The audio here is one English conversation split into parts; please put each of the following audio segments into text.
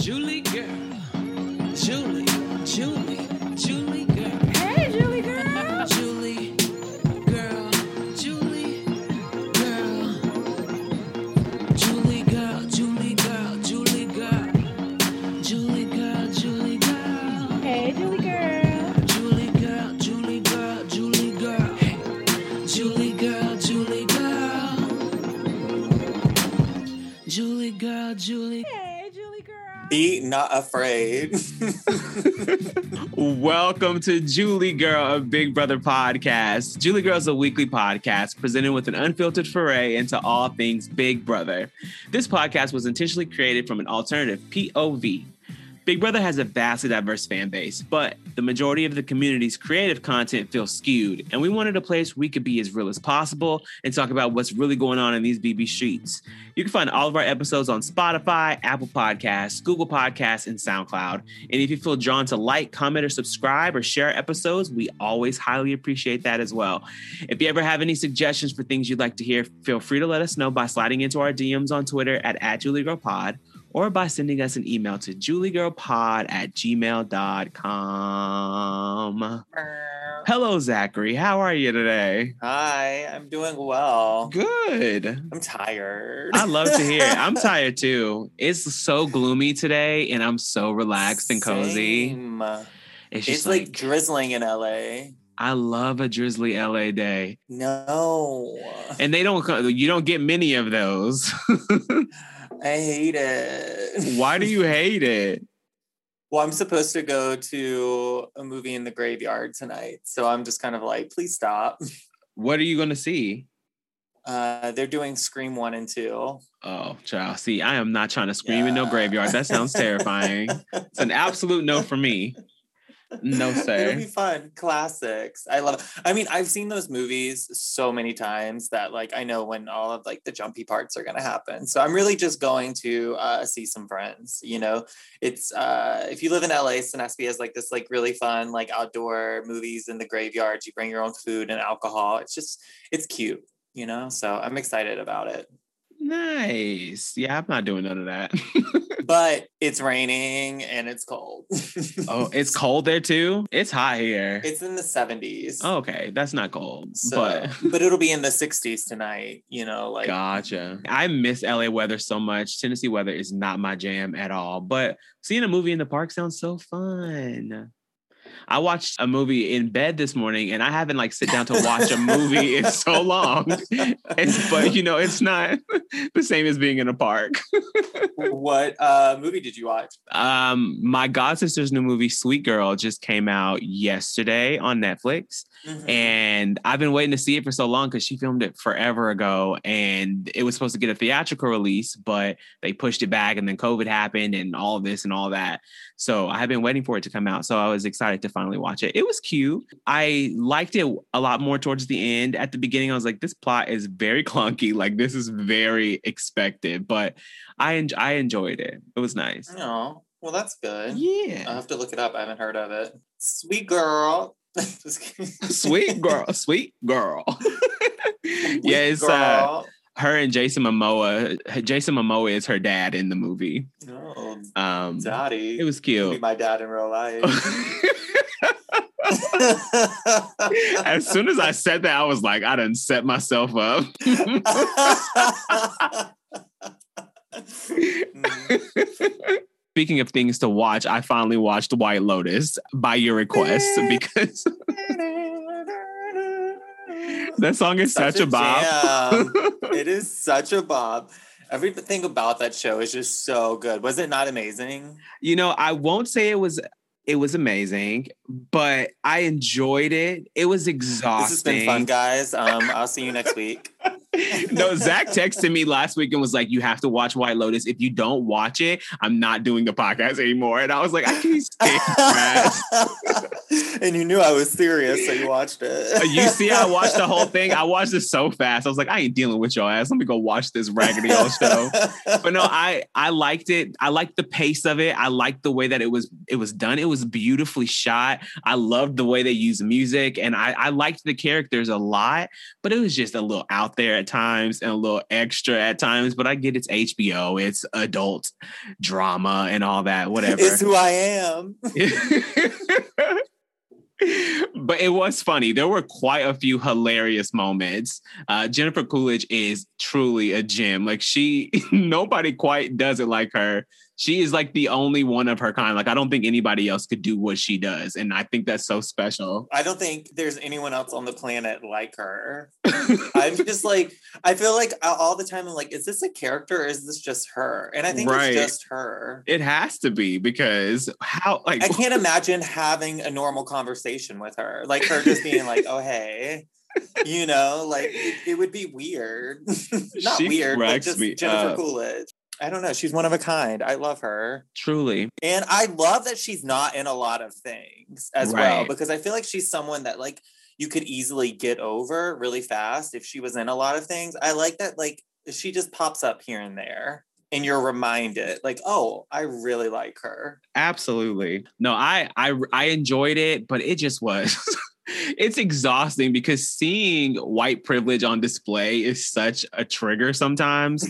Julie girl. Julie, Julie, Julie girl. Hey, Julie girl. Julie girl. Julie girl. Julie girl, Julie girl, Julie girl. Julie girl, Julie girl. Hey, Julie girl. Julie girl, Julie girl, Julie girl. Julie girl, Julie girl. Julie girl, Julie. Be not afraid. Welcome to Julie Girl, a Big Brother podcast. Julie Girl is a weekly podcast presented with an unfiltered foray into all things Big Brother. This podcast was intentionally created from an alternative POV. Big Brother has a vastly diverse fan base, but the majority of the community's creative content feels skewed, and we wanted a place we could be as real as possible and talk about what's really going on in these BB streets. You can find all of our episodes on Spotify, Apple Podcasts, Google Podcasts, and SoundCloud. And if you feel drawn to like, comment, or subscribe or share episodes, we always highly appreciate that as well. If you ever have any suggestions for things you'd like to hear, feel free to let us know by sliding into our DMs on Twitter at, at or by sending us an email to juliegirlpod at gmail.com. Hello, Zachary. How are you today? Hi, I'm doing well. Good. I'm tired. I love to hear it. I'm tired too. It's so gloomy today, and I'm so relaxed and cozy. Same. It's just It's like, like, drizzling in LA. I love a drizzly LA day, No, and they don't. You don't get many of those. I hate it. Why do you hate it? Well, I'm supposed to go to a movie in the graveyard tonight, so I'm just kind of like, please stop. What are you going to see? Uh, they're doing Scream one and two. Oh, child. See, I am not trying to scream in no graveyard. That sounds terrifying. It's an absolute no for me. No, It'll be fun. Classics. I love it. I mean, I've seen those movies so many times that like I know when all of like the jumpy parts are gonna happen. So I'm really just going to uh see some friends. You know, it's uh if you live in LA, Cinespia has like this like really fun like outdoor movies in the graveyard. You bring your own food and alcohol. It's just it's cute, you know. So I'm excited about it. Nice. Yeah, I'm not doing none of that. But it's raining and it's cold. oh, it's cold there too? It's hot here. it's in the 70s. okay, that's not cold. So, but but it'll be in the 60s tonight, you know, like Gotcha. I miss LA weather so much. Tennessee weather is not my jam at all. But seeing a movie in the park sounds so fun. I watched a movie in bed this morning and I haven't like sit down to watch a movie in so long. It's, but you know, it's not the same as being in a park. what uh movie did you watch? Um, my god sister's new movie, Sweet Girl, just came out yesterday on Netflix. Mm-hmm. And I've been waiting to see it for so long because she filmed it forever ago and it was supposed to get a theatrical release, but they pushed it back and then COVID happened and all this and all that. So I have been waiting for it to come out. So I was excited to finally watch it. It was cute. I liked it a lot more towards the end. At the beginning, I was like, this plot is very clunky. Like this is very expected, but I en- I enjoyed it. It was nice. Oh, well, that's good. Yeah, I'll have to look it up. I haven't heard of it. Sweet girl. Sweet girl, sweet girl. Yeah, it's uh girl. Her and Jason Momoa. Jason Momoa is her dad in the movie. Oh, Um, daddy. it was Be cute. my dad in real life. as soon as I said that, I was like, I didn't set myself up. Speaking of things to watch, I finally watched White Lotus by your request because that song is such, a bop. jam. it is such a bob. Everything about that show is just so good. Was it not amazing? you know, I won't say it was it was amazing, but I enjoyed it. It was This exhausting. has been fun, guys. Um, I'll see you next week. No, Zach texted me last week and was like, "You have to watch White Lotus. If you don't watch it, I'm not doing the podcast anymore." And I was like, "I can't stand and you knew I was serious, so you watched it. Uh, You see, I watched the whole thing. I watched it so fast. I was like, "I ain't dealing with your ass. Let me go watch this raggedy old show." But no, I I liked it. I liked the pace of it. I liked the way that it was it was done. It was beautifully shot. I loved the way they used music, and I I liked the characters a lot. But it was just a little out there at times and a little extra at times, but I get it's HBO, it's adult drama and all that, whatever. It's who I am. but it was funny. There were quite a few hilarious moments. Uh, Jennifer Coolidge is truly a gem. Like she, nobody quite does it like her. She is like the only one of her kind. Like I don't think anybody else could do what she does, and I think that's so special. I don't think there's anyone else on the planet like her. I'm just like, I feel like all the time I'm like, is this a character or is this just her? And I think Right. it's just her. It has to be because how like I can't imagine having a normal conversation with her. Like her just being like, oh, hey. You know, like it, it would be weird. Not She weird, but just me Jennifer up. Coolidge. I don't know. She's one of a kind. I love her. truly And I love that she's not in a lot of things as well because I feel like she's someone that like you could easily get over really fast if she was in a lot of things. I like that like she just pops up here and there and you're reminded like, "Oh, I really like her." Absolutely. No, I I I enjoyed it, but it just was it's exhausting because seeing white privilege on display is such a trigger sometimes.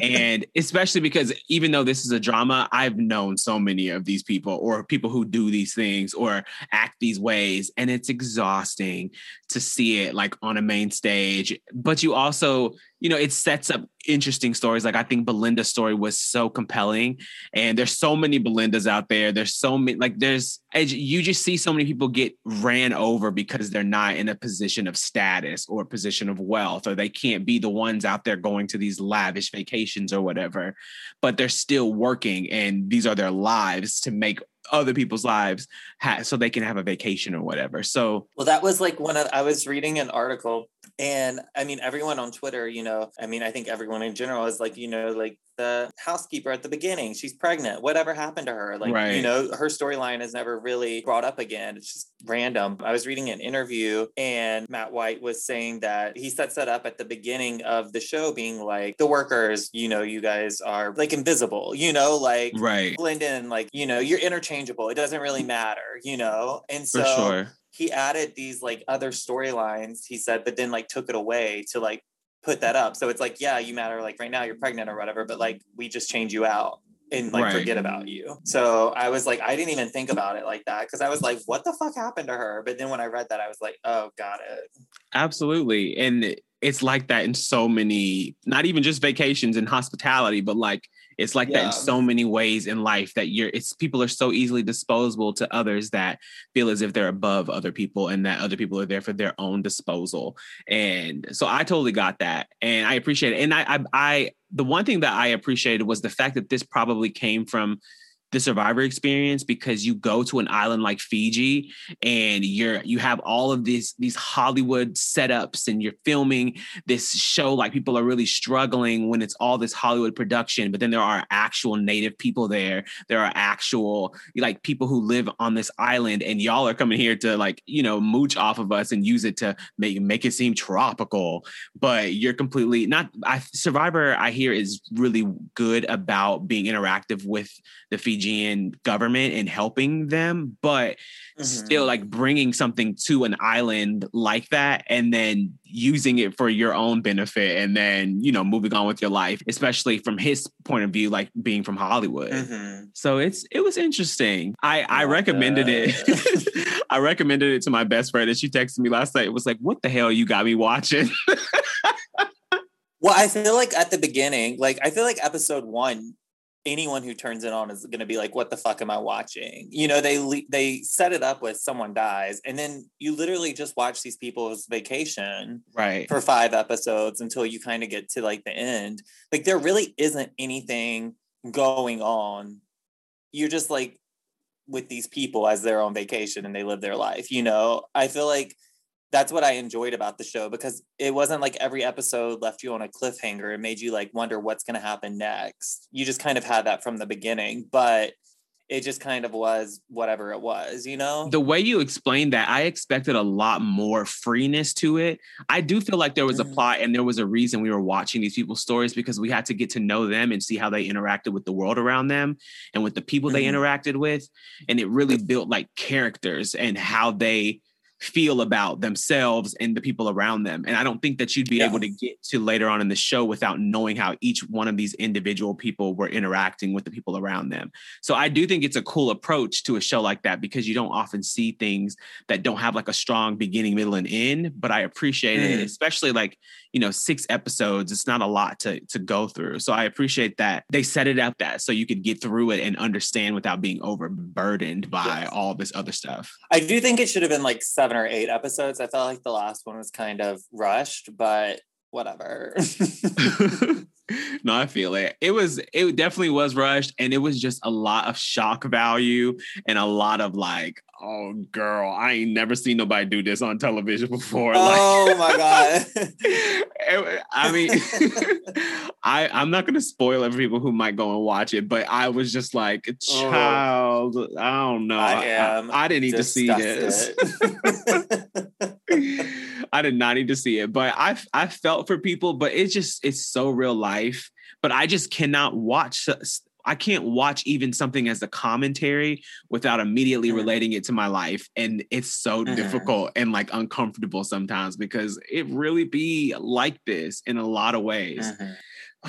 and especially because even though this is a drama, I've known so many of these people or people who do these things or act these ways and it's exhausting to see it like on a main stage. But you also, you know, it sets up interesting stories. Like I think Belinda's story was so compelling and there's so many Belindas out there. There's so many like there's you just see so many people get ran over because they're not in a position of status or a position of wealth or they can't be the ones out there going to these lavish vacations or whatever but they're still working and these are their lives to make other people's lives ha- so they can have a vacation or whatever so Well, that was like one of I was reading an article and I mean everyone on Twitter, you know, I mean I think everyone in general is like, you know, like the housekeeper at the beginning, she's pregnant. Whatever happened to her? Like, Right. you know, her storyline is never really brought up again. It's just random. I was reading an interview and Mike White was saying that he sets that up at the beginning of the show being like the workers, you know, you guys are like invisible, you know, like right blend in, like, you know, you're interchangeable. It doesn't really matter, you know? And for so sure he added these like other storylines he said but then like took it away to like put that up so it's like yeah you matter like right now you're pregnant or whatever but like we just change you out and like Right. forget about you so i was like i didn't even think about it like that because i was like what the fuck happened to her but then when i read that i was like oh got it Absolutely. And it's like that in so many, not even just vacations and hospitality, but like it's like that in so many ways in life that you're it's people are so easily disposable to others that feel as if they're above other people and that other people are there for their own disposal. And so I totally got that. And I appreciate it. And I I, I the one thing that I appreciated was the fact that this probably came from the survivor experience because you go to an island like Fiji and you're you have all of these these Hollywood setups and you're filming this show like people are really struggling when it's all this Hollywood production but then there are actual native people there. There are actual like people who live on this island and y'all are coming here to like you know mooch off of us and use it to make make it seem tropical. But you're completely not I Survivor I hear is really good about being interactive with the Fijian government and helping them, but Mhm. still like bringing something to an island like that and then using it for your own benefit and then, you know, moving on with your life, especially from his point of view, like being from Hollywood. Mhm. So it's it was interesting. I I recommended it. I recommended it to my best friend, and she texted me last night. It was like, "What the hell you got me watching?" well i feel like at the beginning like i feel like episode one anyone who turns it on is going to be like what the fuck am i watching? You know they they set it up with someone dies and then you literally just watch these people's vacation right. for five episodes until you kind of get to like the end. Like there really isn't anything going on. You're just like with these people as they're on vacation and they live their life you know? I feel like that's what i enjoyed about the show because it wasn't like every episode left you on a cliffhanger it made you like wonder what's going to happen next you just kind of had that from the beginning but it just kind of was whatever it was you know the way you explained that, I expected a lot more freeness to it. I do feel like there was a Mhm. plot and there was a reason we were watching these people's stories because we had to get to know them and see how they interacted with the world around them and with the people they Mhm. interacted with. And it really built like characters and how they feel about themselves and the people around them. And I don't think that you'd be able to get to later on in the show without knowing how each one of these individual people were interacting with the people around them. So I do think it's a cool approach to a show like that because you don't often see things that don't have like a strong beginning, middle, and end. But I appreciate it, Mhm. especially like, you know, six episodes. It's not a lot to to go through. So I appreciate that they set it up that so you could get through it and understand without being overburdened by Yes. all this other stuff. I do think it should have been like seven or eight episodes. I felt like the last one was kind of rushed, but whatever. no, I feel it. It was it definitely was rushed and it was just a lot of shock value and a lot of like, oh girl, I ain't never seen nobody do this on television before. oh my god. I mean, I I'm not gonna spoil it for people who might go and watch it, but I was just like, Oh. child, I don't know. I am I, didn't need to see this. I did not need to see it, but I I felt for people, but it's just it's so real life. But I just cannot watch. I can't watch even something as a commentary without immediately Mhm. relating it to my life, and it's so Mhm. difficult and like uncomfortable sometimes because it really be like this in a lot of ways.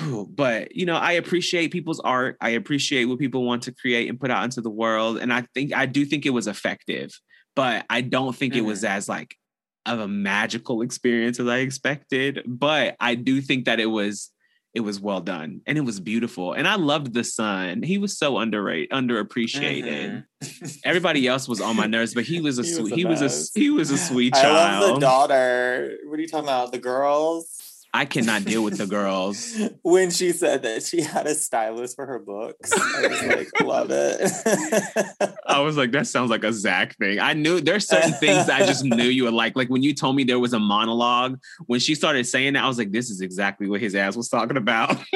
Ooh, but you know, I appreciate people's art. I appreciate what people want to create and put out into the world, and I think I do think it was effective. But I don't think it was as like of a magical experience as I expected. But I do think that it was it was well done and it was beautiful. And I loved the son. He was so underrated, underappreciated. Mhm. Everybody else was on my nerves, but he was a He was sweet. a He was a mess. he was a sweet I love the daughter. What are you talking about? The girls? I cannot deal with the girls. when she said that she had a stylist for her books. I was like, love it. I was like, that sounds like a Zach thing. I knew there's certain things I just knew you would like. Like when you told me there was a monologue, when she started saying that, I was like, this is exactly what his ass was talking about.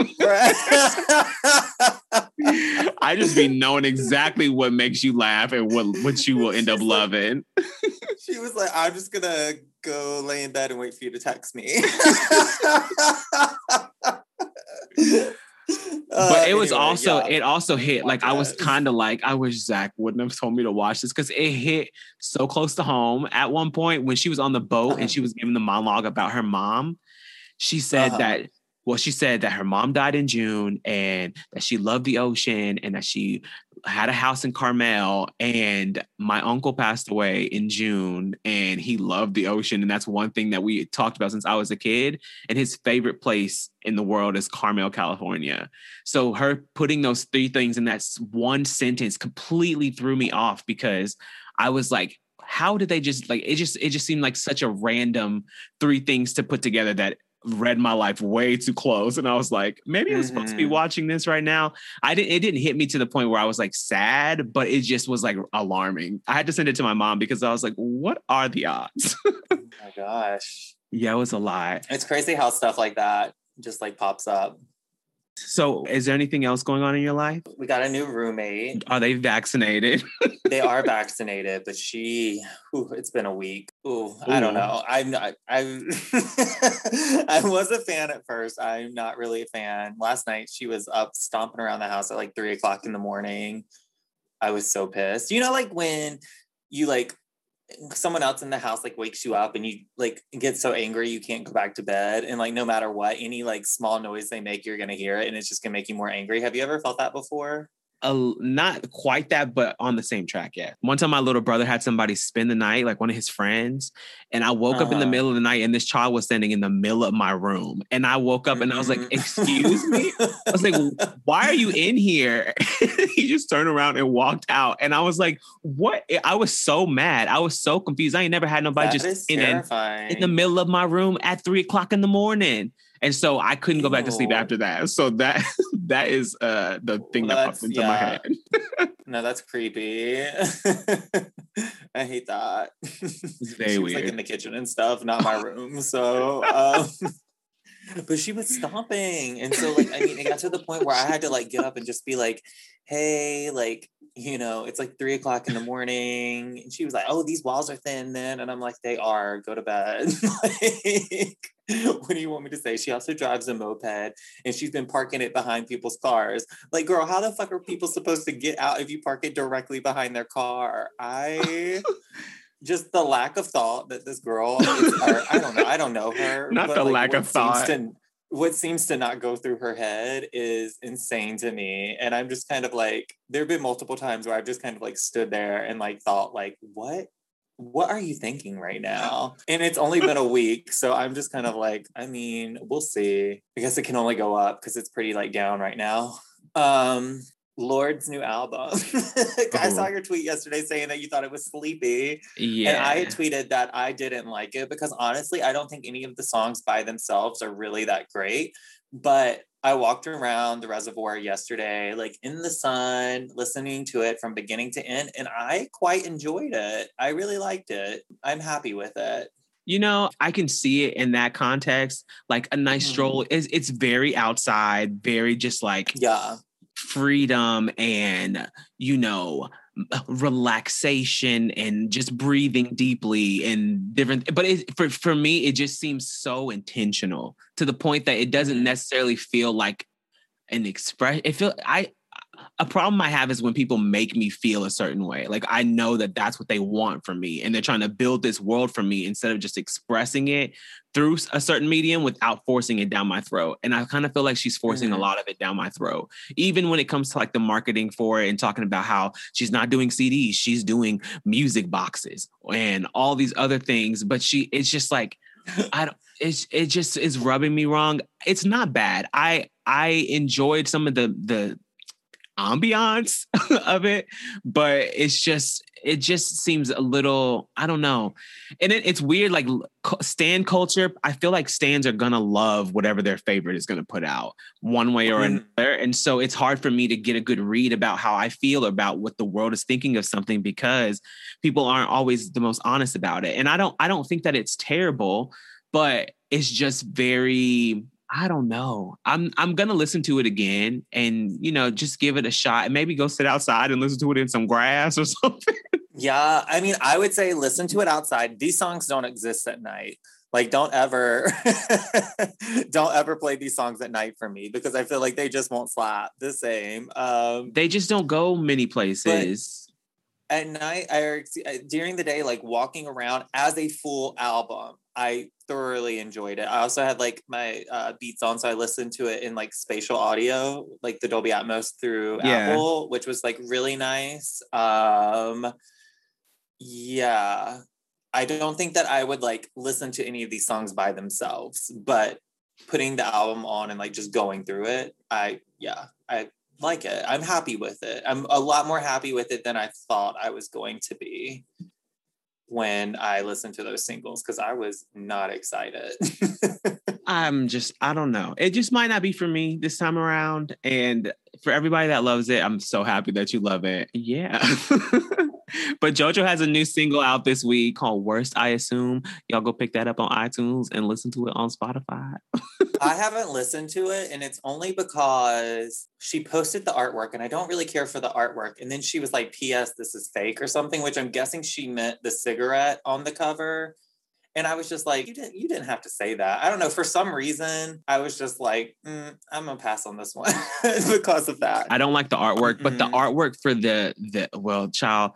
I just be knowing exactly what makes you laugh and what what you will end up loving. she was like, I'm just gonna go lay in bed and wait for you to text me. But it was Uh, anyway, also yeah. it also hit like I was kind of like I wish Zach wouldn't have told me to watch this because it hit so close to home. At one point when she was on the boat Uh-huh. and she was giving the monologue about her mom, she said Uh-huh. that well she said that her mom died in June and that she loved the ocean and that she had a house in Carmel and my uncle passed away in June and he loved the ocean and that's one thing that we talked about since I was a kid and his favorite place in the world is Carmel, California. So her putting those three things in that one sentence completely threw me off because I was like how did they just like it just it just seemed like such a random three things to put together that read my life way too close and I was like maybe I'm supposed to be Mhm. watching this right now. I didn't it didn't hit me to the point where I was like sad, but it just was like alarming. I had to send it to my mom because I was like what are the odds? Oh my gosh. yeah, it was a lot. It's crazy how stuff like that just like pops up. So, is there anything else going on in your life? We got a new roommate. Are they vaccinated? They are vaccinated, but she, ooh, it's been a week. Ooh, I don't know. I'm not, I, I was a fan at first. I'm not really a fan. Last night she was up stomping around the house at like three o'clock in the morning. I was so pissed. You know, like when you like someone else in the house like wakes you up and you like get so angry you can't go back to bed and like no matter what any like small noise they make you're gonna hear it and it's just gonna make you more angry. Have you ever felt that before uh, not quite that, but on the same track. Yeah. One time, my little brother had somebody spend the night, like one of his friends, and I woke up in the Uh-huh. middle of the night, and this child was standing in the middle of my room, and I woke up and I was like. "Excuse me." I was like, why are you in here? he just turned around and walked out. And I was like, what? I was so mad. I was so confused. I ain't never had nobody That just in in the middle of my room at three o'clock in the morning. And so I couldn't go back to sleep after that. So that that is uh the thing Well, that popped into my head. No, that's creepy. I hate that. very she was like in the kitchen and stuff, not my room. So, um, but she was stomping, and so like I mean, it got to the point where I had to like get up and just be like, "Hey, like." You know, it's like three o'clock in the morning. And she was like, Oh, these walls are thin then. And I'm like, They are, go to bed. like, what do you want me to say? She also drives a moped and she's been parking it behind people's cars. Like, girl, how the fuck are people supposed to get out if you park it directly behind their car? I just the lack of thought that this girl I don't know, I don't know her. Not the lack of thought. to- what seems to not go through her head is insane to me. And I'm just kind of like, there have been multiple times where I've just kind of like stood there and like thought, like, what? What are you thinking right now? And it's only been a week. So I'm just kind of like, I mean, we'll see. I guess it can only go up because it's pretty like down right now. Um, Lorde's new album. I saw your tweet yesterday saying that you thought it was sleepy. Yeah. And I tweeted that I didn't like it because honestly, I don't think any of the songs by themselves are really that great. But I walked around the reservoir yesterday, like in the sun, listening to it from beginning to end, and I quite enjoyed it. I really liked it. I'm happy with it. You know, I can see it in that context. Like a nice Mhm. stroll is it's very outside, very just like Yeah. Freedom and you know relaxation and just breathing deeply and different but it, for for me it just seems so intentional to the point that it doesn't Mhm. necessarily feel like an express it feel i a problem i have is when people make me feel a certain way like i know that that's what they want from me and they're trying to build this world for me instead of just expressing it through a certain medium without forcing it down my throat and i kind of feel like she's forcing a Mhm. lot of it down my throat even when it comes to like the marketing for it and talking about how she's not doing CDs, she's doing music boxes and all these other things. But she, it's just like, I don't, it's, it just is rubbing me wrong. It's not bad. I, I enjoyed some of the, the, ambiance of it but it's just it just seems a little i don't know. And it, it's weird like cu- stan culture i feel like stands are gonna love whatever their favorite is gonna put out one way or Mhm. another. And so it's hard for me to get a good read about how i feel about what the world is thinking of something because people aren't always the most honest about it. And i don't i don't think that it's terrible but it's just very I don't know. I'm I'm gonna listen to it again and you know just give it a shot and maybe go sit outside and listen to it in some grass or something. Yeah. I mean, I would say listen to it outside. These songs don't exist at night. Like, don't ever, don't ever play these songs at night for me because I feel like they just won't slap the same. Um, They just don't go many places. at night or during the day, like walking around as a full album, I thoroughly enjoyed it. I also had like my uh, beats on, so I listened to it in like spatial audio, like the Dolby Atmos through Yeah. Apple, which was like really nice. Um, yeah, I don't think that I would like listen to any of these songs by themselves, but putting the album on and like just going through it, I yeah, I like it. I'm happy with it. I'm a lot more happy with it than I thought I was going to be when I listened to those singles because I was not excited. I'm just I don't know. It just might not be for me this time around. And for everybody that loves it, I'm so happy that you love it. Yeah. but JoJo has a new single out this week called Worst, I assume. Y'all go pick that up on iTunes and listen to it on Spotify. I haven't listened to it, and it's only because she posted the artwork, and I don't really care for the artwork. And then she was like, "P.S. This is fake" or something, which I'm guessing she meant the cigarette on the cover. And I was just like, "You didn't, you didn't have to say that." I don't know. For some reason, I was just like, mm, "I'm gonna pass on this one" because of that. I don't like the artwork, but the Mhm. artwork for the the well, child,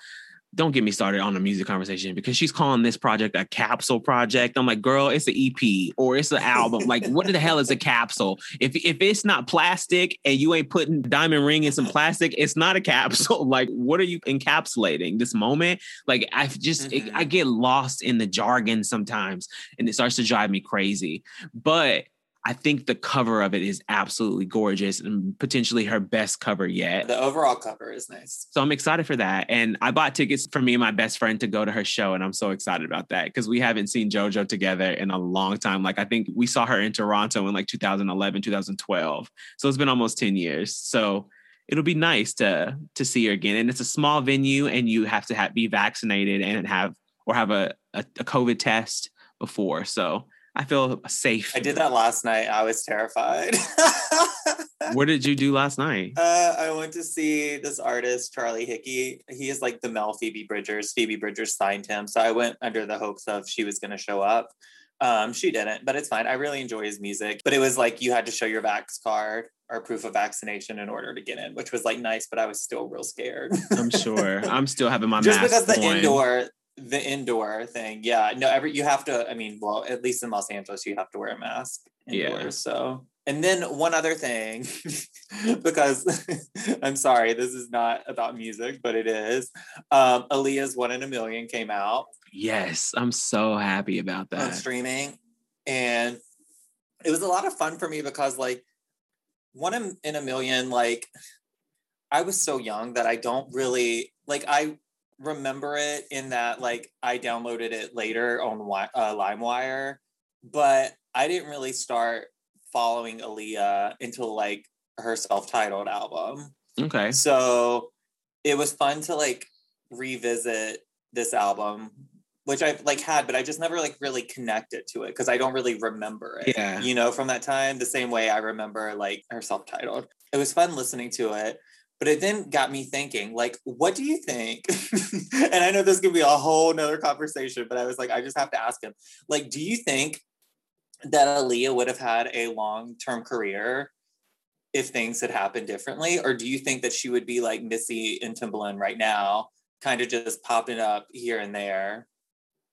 don't get me started on the music conversation because she's calling this project a capsule project. I'm like, girl, it's an EP or it's an album. like, what the hell is a capsule? If if it's not plastic and you ain't putting diamond ring in some plastic, it's not a capsule. Like, what are you encapsulating this moment? Like, I just it- Mhm. I get lost in the jargon sometimes, and it starts to drive me crazy. But I think the cover of it is absolutely gorgeous and potentially her best cover yet. the overall cover is nice. So I'm excited for that. And I bought tickets for me and my best friend to go to her show. And I'm so excited about that because we haven't seen JoJo together in a long time. Like, I think we saw her in Toronto in like 2011, 2012. So it's been almost 10 years. So it'll be nice to to see her again. And it's a small venue and you have to have, be vaccinated and have or have a, a, a COVID test before. So I feel safe. I did that last night. I was terrified. What did you do last night? Uh, I went to see this artist, Charlie Hickey. He is like the Mel Phoebe Bridgers. Phoebe Bridgers signed him. So I went under the hopes of she was going to show up. Um, she didn't, but it's fine. I really enjoy his music. But it was like you had to show your vax card or proof of vaccination in order to get in, which was like nice, but I was still real scared. I'm sure. I'm still having my Just because the on. indoor the indoor thing. Yeah, no, every you have to. I mean, well, at least in Los Angeles, you have to wear a mask indoors. Yeah. So, and then one other thing, because I'm sorry, this is not about music, but it is. Um, Aaliyah's "One in a Million came out Yes, I'm so happy about on that. streaming, and it was a lot of fun for me because, like, "One in, in a Million, like, I was so young that I don't really like. I remember it in that like I downloaded it later on uh, LimeWire, but I didn't really start following Aaliyah until like her self-titled album. Okay. So it was fun to like revisit this album, which I've like had, but I just never like really connected to it because I don't really remember it. Yeah. You know, from that time, the same way I remember like her self-titled. It was fun listening to it. But it then got me thinking, like, what do you think? and I know this could be a whole nother conversation, but I was like, I just have to ask him. Like, do you think that Aaliyah would have had a long-term career if things had happened differently? Or do you think that she would be like Missy and Timbaland right now, kind of just popping up here and there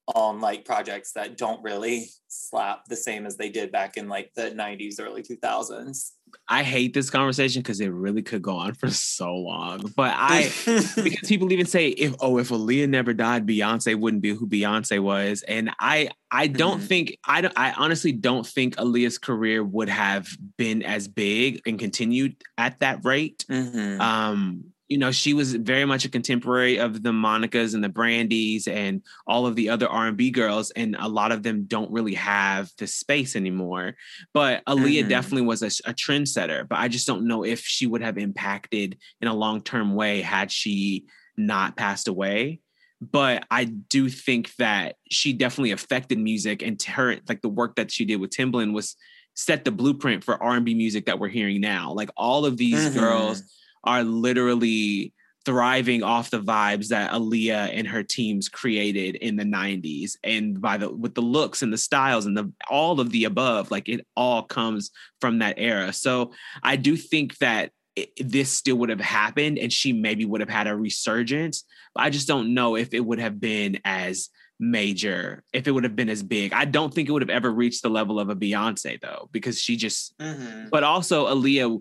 on like projects that don't really slap the same as they did back in like the 90s, early 2000s? I hate this conversation because it really could go on for so long. But I because people even say if oh if Aaliyah never died, Beyonce wouldn't be who Beyonce was, and I I don't Mhm. think I don't I honestly don't think Aaliyah's career would have been as big and continued at that rate. Mhm. Um, you know, she was very much a contemporary of the Monica's and the Brandies and all of the other R and B girls, and a lot of them don't really have the space anymore. But Aaliyah Mhm. definitely was a, a trendsetter, but I just don't know if she would have impacted in a long term way had she not passed away. But I do think that she definitely affected music, and her, like the work that she did with Timbaland was set the blueprint for R and B music that we're hearing now. Like all of these Mhm. girls are literally thriving off the vibes that Aaliyah and her teams created in the 90s and by the with the looks and the styles and the all of the above like it all comes from that era. So I do think that it, this still would have happened and she maybe would have had a resurgence but I just don't know if it would have been as major if it would have been as big. I don't think it would have ever reached the level of a Beyonce though because she just Mhm. but also Aaliyah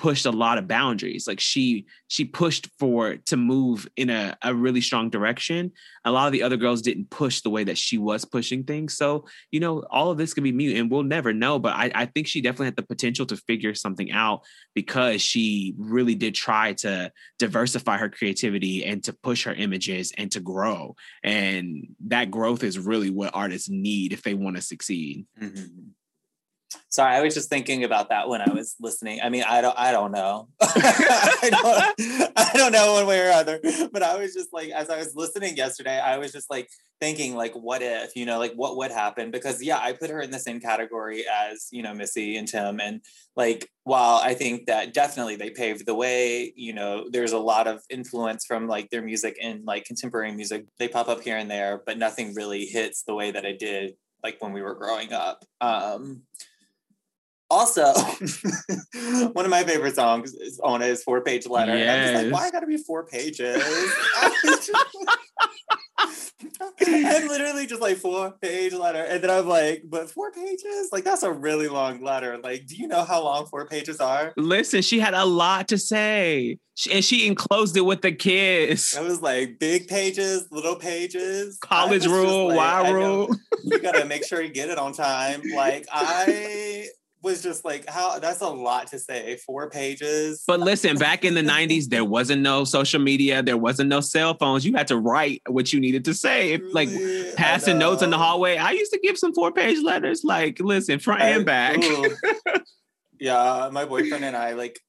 pushed a lot of boundaries. Like she she pushed for to move in a, a really strong direction. A lot of the other girls didn't push the way that she was pushing things. So, you know, all of this could be mute and we'll never know. But I, I think she definitely had the potential to figure something out because she really did try to diversify her creativity and to push her images and to grow. And that growth is really what artists need if they want to succeed. Mhm. Sorry, I was just thinking about that when I was listening. I mean, I don't, I don't know. I don't, I don't know one way or other. But I was just like, as I was listening yesterday, I was just like thinking, like, what if, you know, like what would happen? Because yeah, I put her in the same category as you know Missy and Tim, and like, while I think that definitely they paved the way, you know, there's a lot of influence from like their music and like contemporary music. They pop up here and there, but nothing really hits the way that it did like when we were growing up. Um, also, one of my favorite songs is on is four page letter. And I'm just like, Yes. why gotta be four pages? and literally just like four page letter. And then I'm like, but four pages? Like that's a really long letter. Like, do you know how long four pages are? Listen, she had a lot to say, She- and she enclosed it with a kiss. I was like big pages, little pages. College rule, like, Y I rule. you gotta make sure you get it on time. Like I was just like, how that's a lot to say. Four pages. But listen, back in the 90s, there wasn't no social media, there wasn't no cell phones. You had to write what you needed to say. If, like Really? I passing notes in the hallway. I used to give some four page letters, like, listen, front and back. yeah, my boyfriend and I like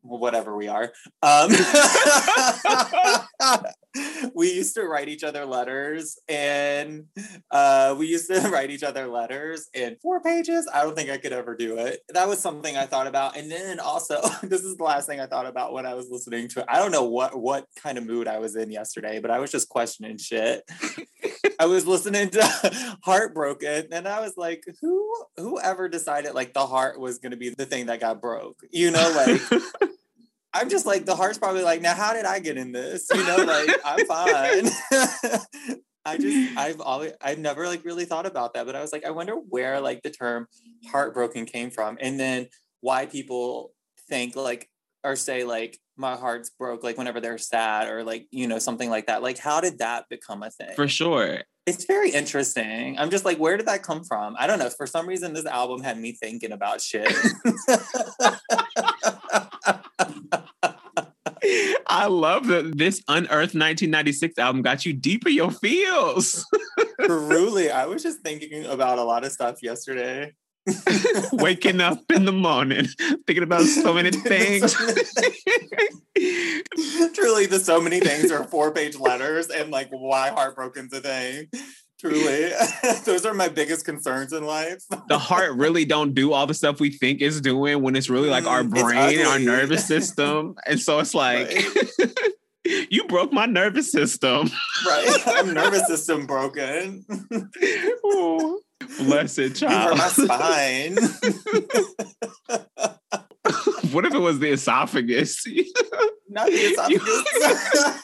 whatever we are. Um, we used to write each other letters, and uh, we used to write each other letters in four pages. I don't think I could ever do it. That was something I thought about, and then also this is the last thing I thought about when I was listening to it. I don't know what what kind of mood I was in yesterday, but I was just questioning shit. I was listening to Heartbroken, and I was like, who whoever decided like the heart was gonna be the thing that got broke? You know, like I'm just like the heart's probably like, now how did I get in this? You know, like I'm fine. I just I've always I've never like really thought about that, but I was like, I wonder where like the term heartbroken came from, and then why people think like or say like my heart's broke like whenever they're sad or like you know something like that. Like how did that become a thing? For sure. It's very interesting. I'm just like, where did that come from? I don't know. For some reason, this album had me thinking about shit. I love that this Unearthed 1996 album got you deep in your feels. Truly, I was just thinking about a lot of stuff yesterday. Waking up in the morning, thinking about so many things. Truly, the so many things are four page letters and like why heartbroken's a thing. Truly, those are my biggest concerns in life. the heart really don't do all the stuff we think it's doing when it's really like our Mm, brain, our nervous system. And so it's like, you broke my nervous system. Right? I'm nervous system broken. Ooh, Blessed You child. my spine. what if it was the esophagus? Not the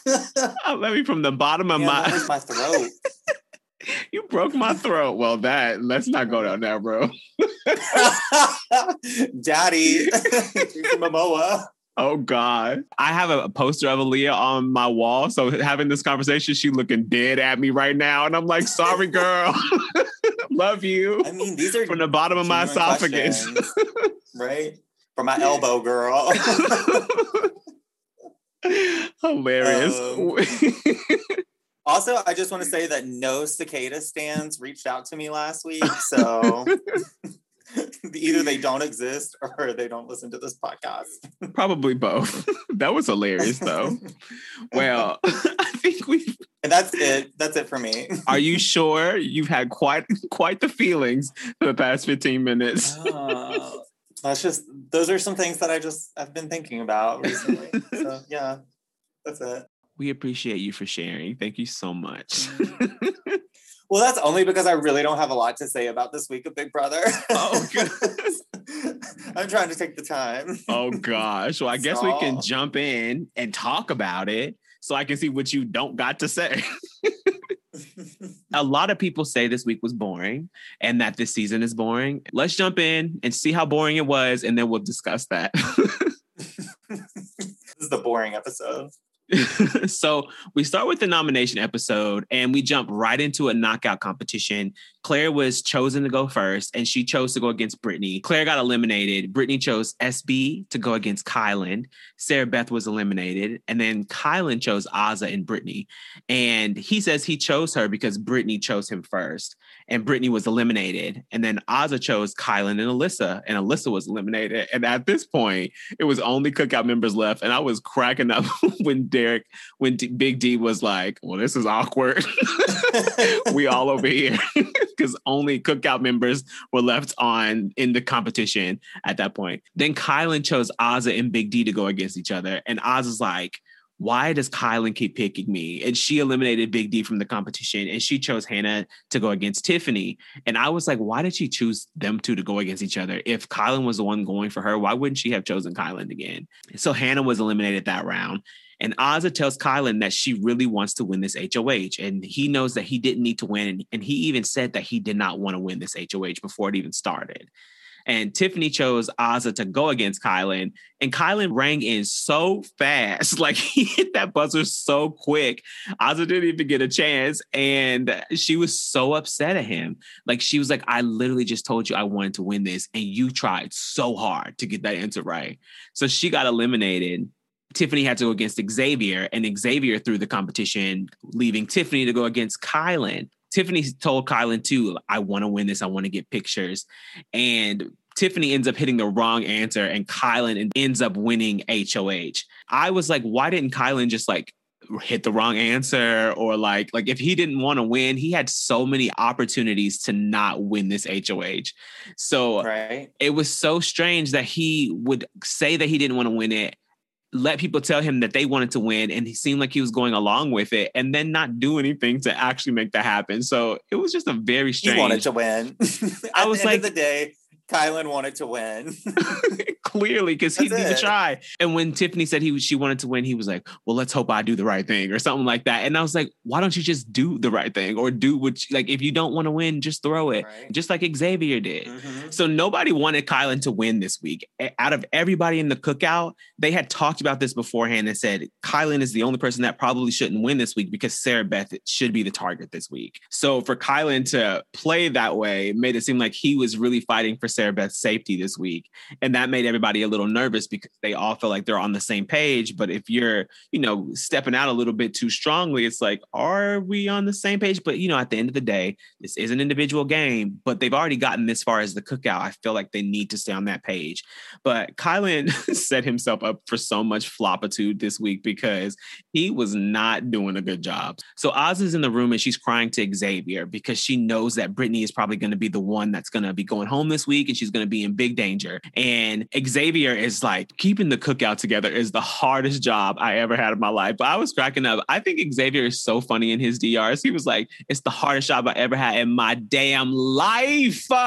esophagus. Let me from the bottom of Yeah, my my throat. You broke my throat. Well, that let's not go down there, bro. Daddy, Momoa. Oh God. I have a poster of Aaliyah on my wall. So having this conversation, she looking dead at me right now. And I'm like, sorry, girl. Love you. I mean, these are From the bottom of my esophagus. right? From my elbow, girl. Hilarious. Um, also, I just want to say that no cicada stands reached out to me last week. So either they don't exist or they don't listen to this podcast. Probably both. that was hilarious though. Well, I think we And that's it. That's it for me. are you sure you've had quite quite the feelings for the past 15 minutes? Uh, that's just those are some things that I just I've been thinking about recently. So yeah, that's it. We appreciate you for sharing. Thank you so much. Well, that's only because I really don't have a lot to say about this week of Big Brother. Oh, good. I'm trying to take the time. oh gosh. Well, I guess we can jump in and talk about it so I can see what you don't got to say. a lot of people say this week was boring and that this season is boring. Let's jump in and see how boring it was, and then we'll discuss that. this is the boring episode. so we start with the nomination episode and we jump right into a knockout competition. Claire was chosen to go first and she chose to go against Brittany. Claire got eliminated. Brittany chose SB to go against Kyland. Sarah Beth was eliminated. And then Kyland chose Azah and Brittany. And he says he chose her because Brittany chose him first. And Brittany was eliminated. And then Azah chose Kyland and Alyssa. And Alyssa was eliminated. And at this point, it was only cookout members left. And I was cracking up when Derek, when D- Big D was like, well, this is awkward. we all over here because only cookout members were left on in the competition at that point. Then Kyland chose Azah and Big D to go against each other. And Azah's like, why does Kyland keep picking me? And she eliminated Big D from the competition and she chose Hannah to go against Tiffany. And I was like, why did she choose them two to go against each other? If Kyland was the one going for her, why wouldn't she have chosen Kyland again? So Hannah was eliminated that round. And Azah tells Kyland that she really wants to win this HOH. And he knows that he didn't need to win. And he even said that he did not want to win this HOH before it even started. And Tiffany chose Azah to go against Kyland. And Kyland rang in so fast. Like he hit that buzzer so quick. Azah didn't even get a chance. And she was so upset at him. Like she was like, I literally just told you I wanted to win this. And you tried so hard to get that answer right. So she got eliminated. Tiffany had to go against Xavier, and Xavier threw the competition, leaving Tiffany to go against Kyland. Tiffany told Kyland too, I want to win this. I want to get pictures. And Tiffany ends up hitting the wrong answer, and Kyland ends up winning HOH. I was like, why didn't Kyland just like hit the wrong answer or like like if he didn't want to win he had so many opportunities to not win this HOH so right? it was so strange that he would say that he didn't want to win it, let people tell him that they wanted to win, and he seemed like he was going along with it, and then not do anything to actually make that happen. So it was just a very strange. He wanted to win. I was like- the day, Kyland wanted to win. Clearly, because he That's didn't it. try. And when Tiffany said he was, she wanted to win, he was like, "Well, let's hope I do the right thing" or something like that. And I was like, "Why don't you just do the right thing or do what? You, like, if you don't want to win, just throw it, Right. just like Xavier did." Mhm. So nobody wanted Kyland to win this week. Out of everybody in the cookout, they had talked about this beforehand and said Kyland is the only person that probably shouldn't win this week because Sarah Beth should be the target this week. So for Kyland to play that way made it seem like he was really fighting for Sarah Beth's safety this week. And that made everybody a little nervous because they all feel like they're on the same page. But if you're, you know, stepping out a little bit too strongly, it's like, are we on the same page? But, you know, at the end of the day, this is an individual game, but they've already gotten this far as the cookout. I feel like they need to stay on that page. But Kyland set himself up for so much floppitude this week because he was not doing a good job. So Oz is in the room and she's crying to Xavier because she knows that Brittany is probably going to be the one that's going to be going home this week and she's going to be in big danger. And Xavier is like, keeping the cookout together is the hardest job I ever had in my life. But I was cracking up. I think Xavier is so funny in his DRs. He was like, it's the hardest job I ever had in my damn life.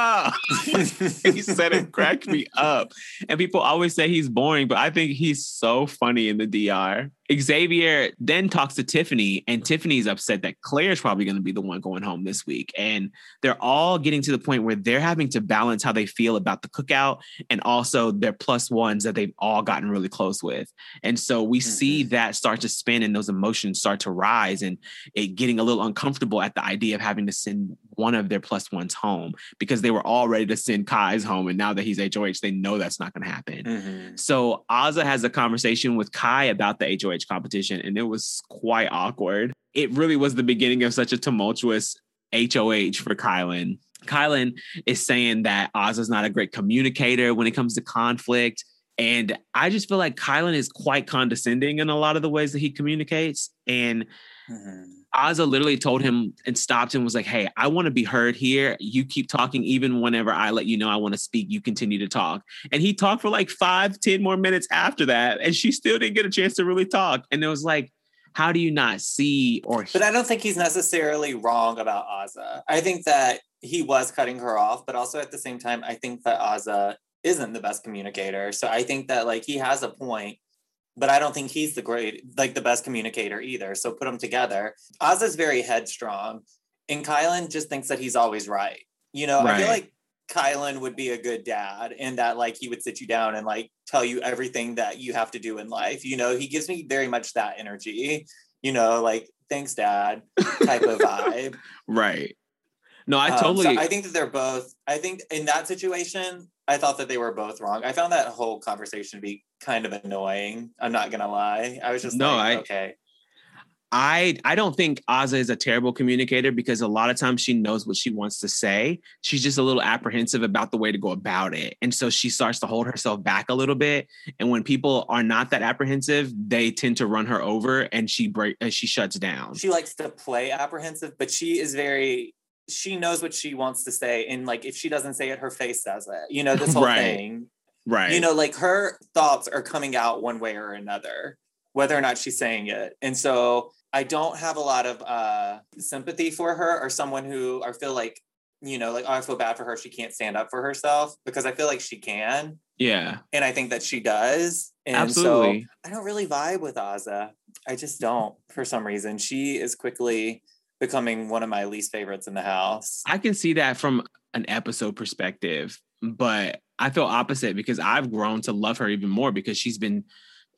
He said it cracked me up. And people always say he's boring, but I think he's so funny in the DR. Xavier then talks to Tiffany, and Tiffany's upset that Claire's probably going to be the one going home this week. And they're all getting to the point where they're having to balance how they feel about the cookout and also their plus ones that they've all gotten really close with. And so we see that start to spin and those emotions start to rise and it getting a little uncomfortable at the idea of having to send one of their plus ones home because they were all ready to send Kai's home. And now that he's HOH, they know that's not going to happen. Mhm. So Azah has a conversation with Kai about the HOH competition, and it was quite awkward. It really was the beginning of such a tumultuous HOH for Kyland. Kyland is saying that Oz is not a great communicator when it comes to conflict. And I just feel like Kyland is quite condescending in a lot of the ways that he communicates. And Mhm. Azah literally told him and stopped him, was like, Hey, I want to be heard here. You keep talking, even whenever I let you know I want to speak, you continue to talk. And he talked for like five, ten more minutes after that. And she still didn't get a chance to really talk. And it was like, how do you not see or But I don't think he's necessarily wrong about Azah. I think that he was cutting her off, but also at the same time, I think that Azah isn't the best communicator. So I think that like he has a point, but I don't think he's the great, like the best communicator either. So put them together. Oz is very headstrong, and Kyland just thinks that he's always right. You know, I feel like Kyland would be a good dad in that like he would sit you down and like tell you everything that you have to do in life. You know, he gives me very much that energy. You know, like thanks, dad type of vibe. right. No, I Um, so totally I think that they're both. I think in that situation, I thought that they were both wrong. I found that whole conversation to be kind of annoying. I'm not gonna lie. I was just No, like, I- okay, I I don't think Azah is a terrible communicator because a lot of times she knows what she wants to say. She's just a little apprehensive about the way to go about it. And so she starts to hold herself back a little bit. And when people are not that apprehensive, they tend to run her over and she break uh, she shuts down. she likes to play apprehensive, but she is very. She knows what she wants to say, and like if she doesn't say it, her face says it. You know this whole Right. thing. right. You know, like her thoughts are coming out one way or another, whether or not she's saying it. And so I don't have a lot of uh, sympathy for her or someone who I feel like, you know, like, oh, I feel bad for her. She can't stand up for herself because I feel like she can. yeah. And I think that she does. And Absolutely. so I don't really vibe with Azah. I just don't for some reason. She is quickly becoming one of my least favorites in the house. I can see that from an episode perspective, but I feel opposite because I've grown to love her even more because she's been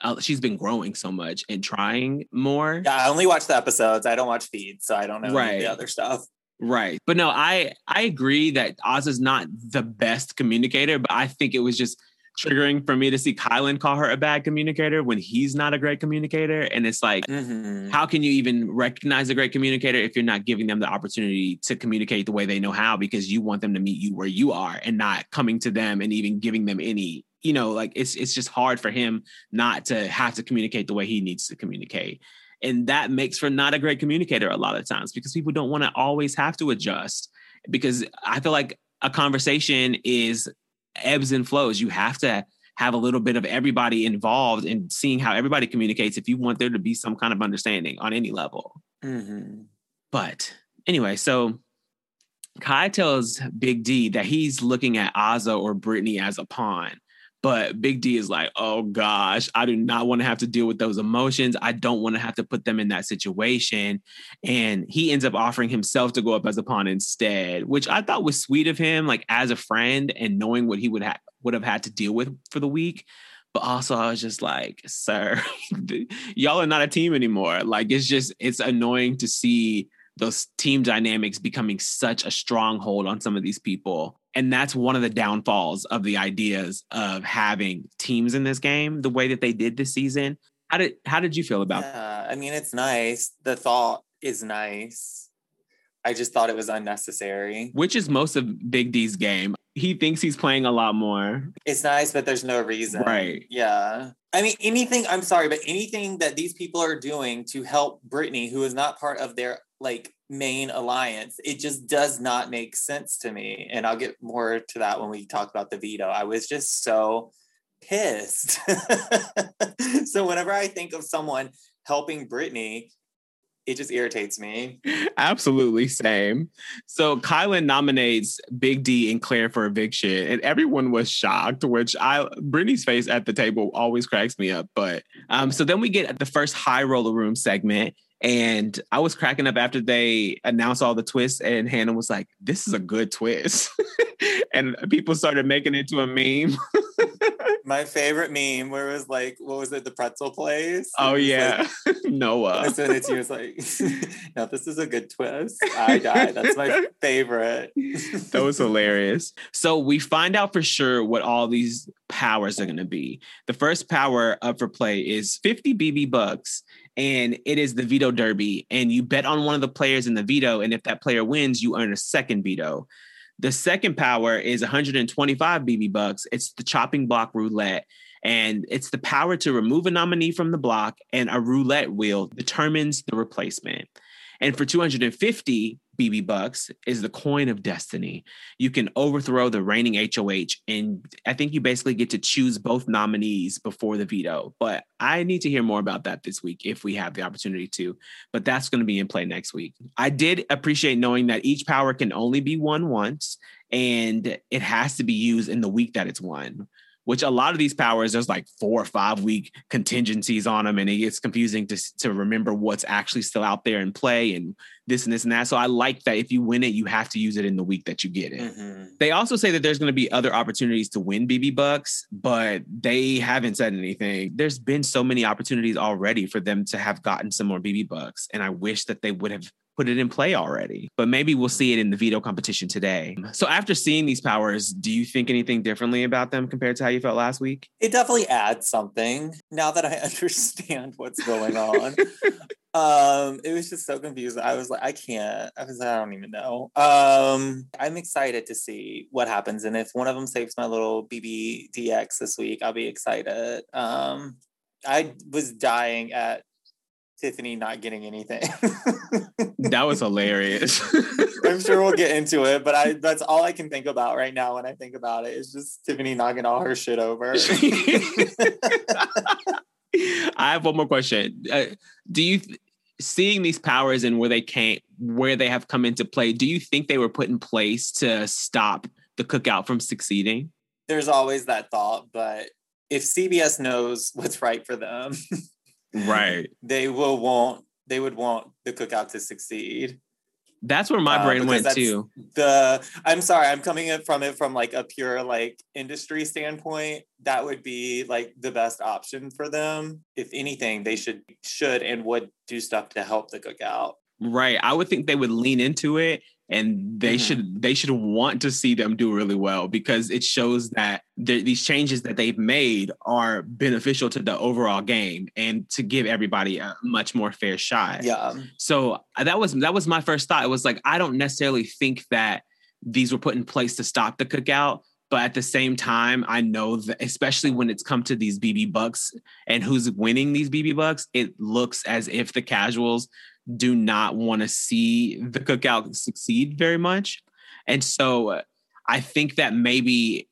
uh, she's been growing so much and trying more. Yeah, I only watch the episodes. I don't watch feeds, so I don't know any of Right. the other stuff. Right. But no, I I agree that Oz is not the best communicator, but I think it was just triggering for me to see Kyland call her a bad communicator when he's not a great communicator. And it's like, Mhm. how can you even recognize a great communicator if you're not giving them the opportunity to communicate the way they know how because you want them to meet you where you are and not coming to them and even giving them any you know like it's it's just hard for him not to have to communicate the way he needs to communicate and that makes for not a great communicator a lot of times because people don't want to always have to adjust because i feel like a conversation is ebbs and flows you have to have a little bit of everybody involved in seeing how everybody communicates if you want there to be some kind of understanding on any level Mhm. but anyway so Kai tells Big D that he's looking at Azah or Brittany as a pawn. But Big D is like, oh gosh, I do not want to have to deal with those emotions. I don't want to have to put them in that situation. And he ends up offering himself to go up as a pawn instead, which I thought was sweet of him, like as a friend and knowing what he would have would have had to deal with for the week. But also, I was just like, sir, y'all are not a team anymore. Like, it's just, it's annoying to see those team dynamics becoming such a stronghold on some of these people. And that's one of the downfalls of the ideas of having teams in this game, the way that they did this season. How did how did you feel about Yeah, I mean, it's nice. The thought is nice. I just thought it was unnecessary. which is most of Big D's game? He thinks he's playing a lot more. It's nice, but there's no reason. Right. Yeah. I mean, anything, I'm sorry, but anything that these people are doing to help Brittany, who is not part of their like main alliance, it just does not make sense to me. And I'll get more to that when we talk about the veto. I was just so pissed. so whenever I think of someone helping Brittany, it just irritates me. Absolutely same. So Kyland nominates Big D and Claire for eviction, and everyone was shocked. Which I Brittany's face at the table always cracks me up. But um, so then we get the first high roller room segment. And I was cracking up after they announced all the twists, and Hannah was like, "This is a good twist," and people started making it to a meme. My favorite meme where it was like, what was it, the pretzel place? oh yeah, like, I Noah. sent it to you. It's like, no, this is a good twist. I die. That's my favorite. that was hilarious. So we find out for sure what all these powers are going to be. The first power up for play is 50 BB bucks, and it is the veto derby. And you bet on one of the players in the veto, and if that player wins, you earn a second veto. The second power is 125 BB bucks. It's the chopping block roulette. And it's the power to remove a nominee from the block, and a roulette wheel determines the replacement. And for 250 BB bucks is the coin of destiny. You can overthrow the reigning HOH, and I think you basically get to choose both nominees before the veto. But I need to hear more about that this week if we have the opportunity to. But that's going to be in play next week. I did appreciate knowing that each power can only be won once, and it has to be used in the week that it's won which a lot of these powers there's like four or five week contingencies on them and it gets confusing to, to remember what's actually still out there in play and this and this and that. So i like that if you win it you have to use it in the week that you get it. Mhm. they also say that there's going to be other opportunities to win bb bucks but they haven't said anything. There's been so many opportunities already for them to have gotten some more bb bucks and i wish that they would have put it in play already. But maybe we'll see it in the veto competition today. So after seeing these powers, do you think anything differently about them compared to how you felt last week? It definitely adds something now that I understand what's going on. um, it was just so confusing. I was like, I can't. I was like, I don't even know. Um, I'm excited to see what happens, and if one of them saves my little BBDX this week, I'll be excited. Um, I was dying at Tiffany not getting anything. That was hilarious. I'm sure we'll get into it, but I that's all I can think about right now when I think about it is just Tiffany knocking all her shit over. I have one more question. Uh, do you th- seeing these powers and where they came, where they have come into play? Do you think they were put in place to stop the cookout from succeeding? There's always that thought, but if CBS knows what's right for them, Right. they will want they would want the cookout to succeed. That's where my Uh, brain because went too. The I'm sorry, I'm coming in from it from like a pure like industry standpoint. That would be like the best option for them. If anything, they should should and would do stuff to help the cookout. Right. I would think they would lean into it and they Mhm. should they should want to see them do really well because it shows that these changes that they've made are beneficial to the overall game and to give everybody a much more fair shot. Yeah. So uh, that was that was my first thought. It was like I don't necessarily think that these were put in place to stop the cookout, but at the same time, I know that especially when it's come to these BB Bucks and who's winning these BB Bucks, it looks as if the casuals do not want to see the cookout succeed very much. And so uh, I think that maybe,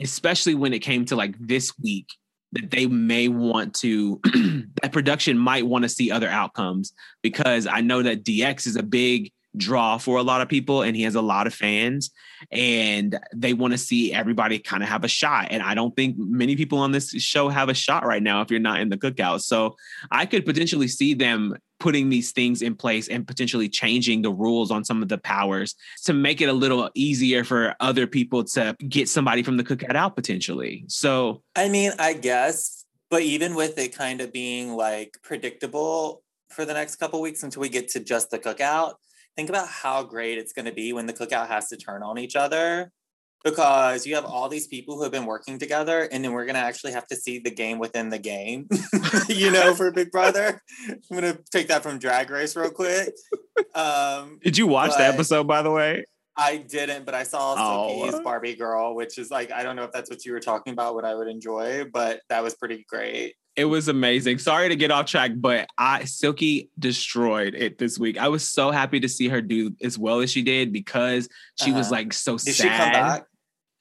especially when it came to like this week, that they may want to, that production might want to see other outcomes because I know that DX is a big draw for a lot of people and he has a lot of fans and they want to see everybody kind of have a shot and i don't think many people on this show have a shot right now if you're not in the cookout so i could potentially see them putting these things in place and potentially changing the rules on some of the powers to make it a little easier for other people to get somebody from the cookout out potentially. So I mean, I guess, but even with it kind of being like predictable for the next couple weeks until we get to just the cookout, think about how great it's going to be when the cookout has to turn on each other because you have all these people who have been working together and then we're going to actually have to see the game within the game you know for big brother i'm going to take that from drag race real quick um did you watch the episode by the way I didn't, but I saw Oh. Silky's Barbie Girl, which is like I don't know if that's what you were talking about, what I would enjoy, but that was pretty great. It was amazing. Sorry to get off track, but I Silky destroyed it this week. I was so happy to see her do as well as she did because she was Uh-huh. like so Did sad.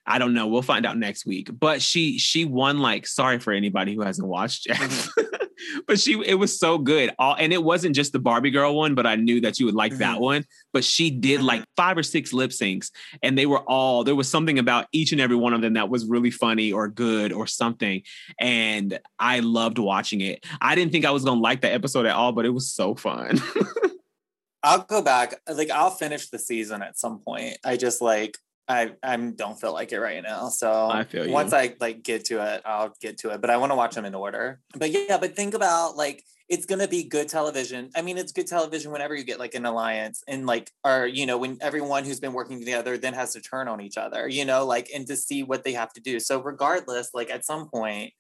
She come back? I don't know. We'll find out next week. But she she won like sorry for anybody who hasn't watched yet. Mm-hmm. but she it was so good. All and it wasn't just the Barbie girl one, but I knew that you would like that Mhm. one. But she did Mhm. like five or six lip syncs and they were all there was something about each and every one of them that was really funny or good or something. And I loved watching it. I didn't think I was gonna like that episode at all, but it was so fun. I'll go back. Like I'll finish the season at some point. I just like I I don't feel like it right now. So I feel you. once I like get to it, I'll get to it. But I want to watch them in order. But yeah, but think about like it's gonna be good television. I mean, it's good television whenever you get like an alliance and like or you know when everyone who's been working together then has to turn on each other. You know, like and to see what they have to do. So regardless, like at some point,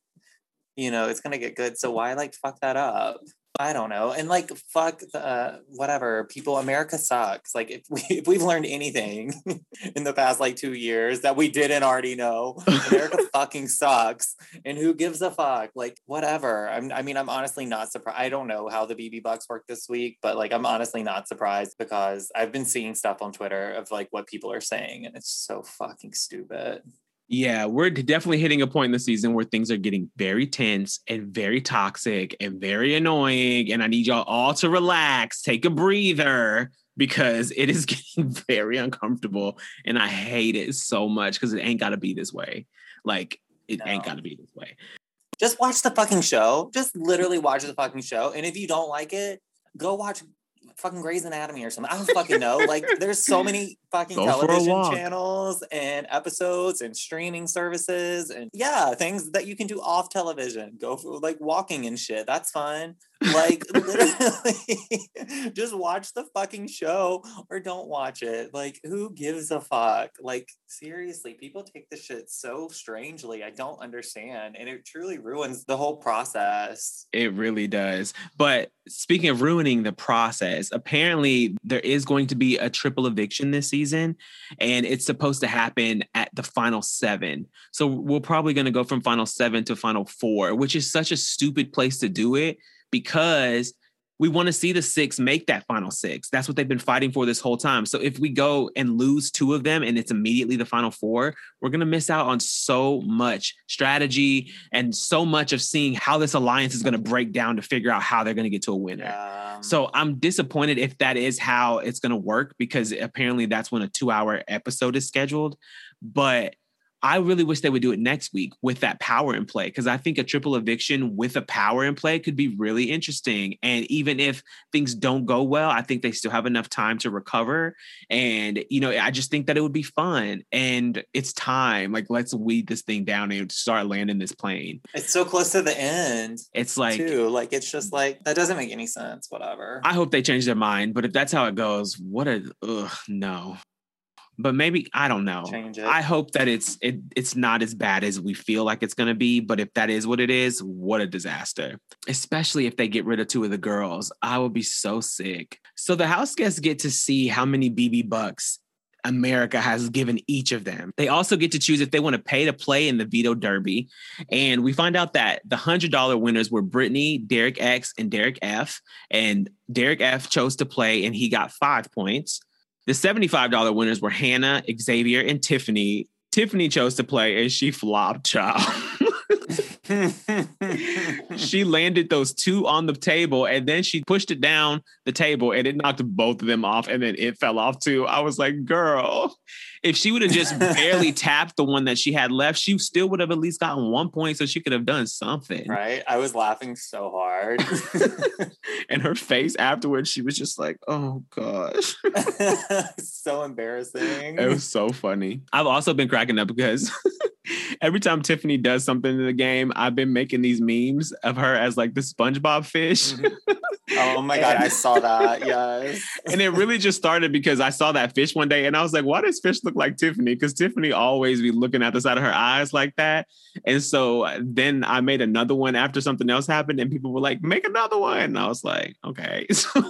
you know, it's gonna get good. So why like fuck that up? I don't know. And like fuck the uh, whatever. People America sucks. Like if we if we've learned anything in the past like 2 years that we didn't already know, America fucking sucks. And who gives a fuck? Like whatever. I'm I mean I'm honestly not surprised. I don't know how the BB Bucks work this week, but like I'm honestly not surprised because I've been seeing stuff on Twitter of like what people are saying and it's so fucking stupid. Yeah, we're definitely hitting a point in the season where things are getting very tense and very toxic and very annoying. And I need y'all all to relax, take a breather because it is getting very uncomfortable. And I hate it so much because it ain't got to be this way. Like, it ain't got to be this way. just watch the fucking show. Just literally watch the fucking show. And if you don't like it, go watch fucking Grey's Anatomy or something. I don't fucking know. Like there's so many fucking Go television channels and episodes and streaming services and yeah, things that you can do off television. Go for like walking and shit. That's fun. Like literally just watch the fucking show or don't watch it. Like who gives a fuck? Like seriously, people take this shit so strangely. I don't understand. And it truly ruins the whole process. It really does. But speaking of ruining the process, apparently there is going to be a triple eviction this season, and it's supposed to happen at the final seven. So we're probably going to go from final seven to final four, which is such a stupid place to do it because we want to see the six make that final six. That's what they've been fighting for this whole time. So if we go and lose two of them and it's immediately the final four, we're going to miss out on so much strategy and so much of seeing how this alliance is going to break down to figure out how they're going to get to a winner. Um, So I'm disappointed if that is how it's going to work because apparently that's when a two hour episode is scheduled. But I really wish they would do it next week with that power in play because I think a triple eviction with a power in play could be really interesting. And even if things don't go well, I think they still have enough time to recover. And, you know, I just think that it would be fun and it's time. Like, let's weed this thing down and start landing this plane. it's so close to the end It's like, too. Like it's just like that doesn't make any sense. Whatever. I hope they change their mind, but if that's how it goes, what a ugh, no. But maybe I don't know. I hope that it's it it's not as bad as we feel like it's gonna be. But if that is what it is, what a disaster. Especially if they get rid of two of the girls, I will be so sick. So the house guests get to see how many BB bucks America has given each of them. They also get to choose if they want to pay to play in the veto derby. And we find out that the $100 winners were Brittany, Derek X, and Derek F. And Derek F chose to play and he got five points. The $75 winners were Hannah, Xavier, and Tiffany. Tiffany chose to play and she flopped, child. she landed those two on the table and then she pushed it down the table and it knocked both of them off and then it fell off too. I was like, girl, if she would have just barely tapped the one that she had left, she still would have at least gotten one point so she could have done something. right? I was laughing so hard. And her face afterwards, she was just like, oh gosh. so embarrassing. It was so funny. I've also been cracking up because every time Tiffany does something in the game, I've been making these memes of her as like the SpongeBob fish. Mhm. oh my god, I saw that. Yes. and it really just started because I saw that fish one day and I was like, why does fish look like Tiffany? Because Tiffany always be looking at the side of her eyes like that. And so uh, then I made another one after something else happened and people were like, make another one. And I was like, okay. So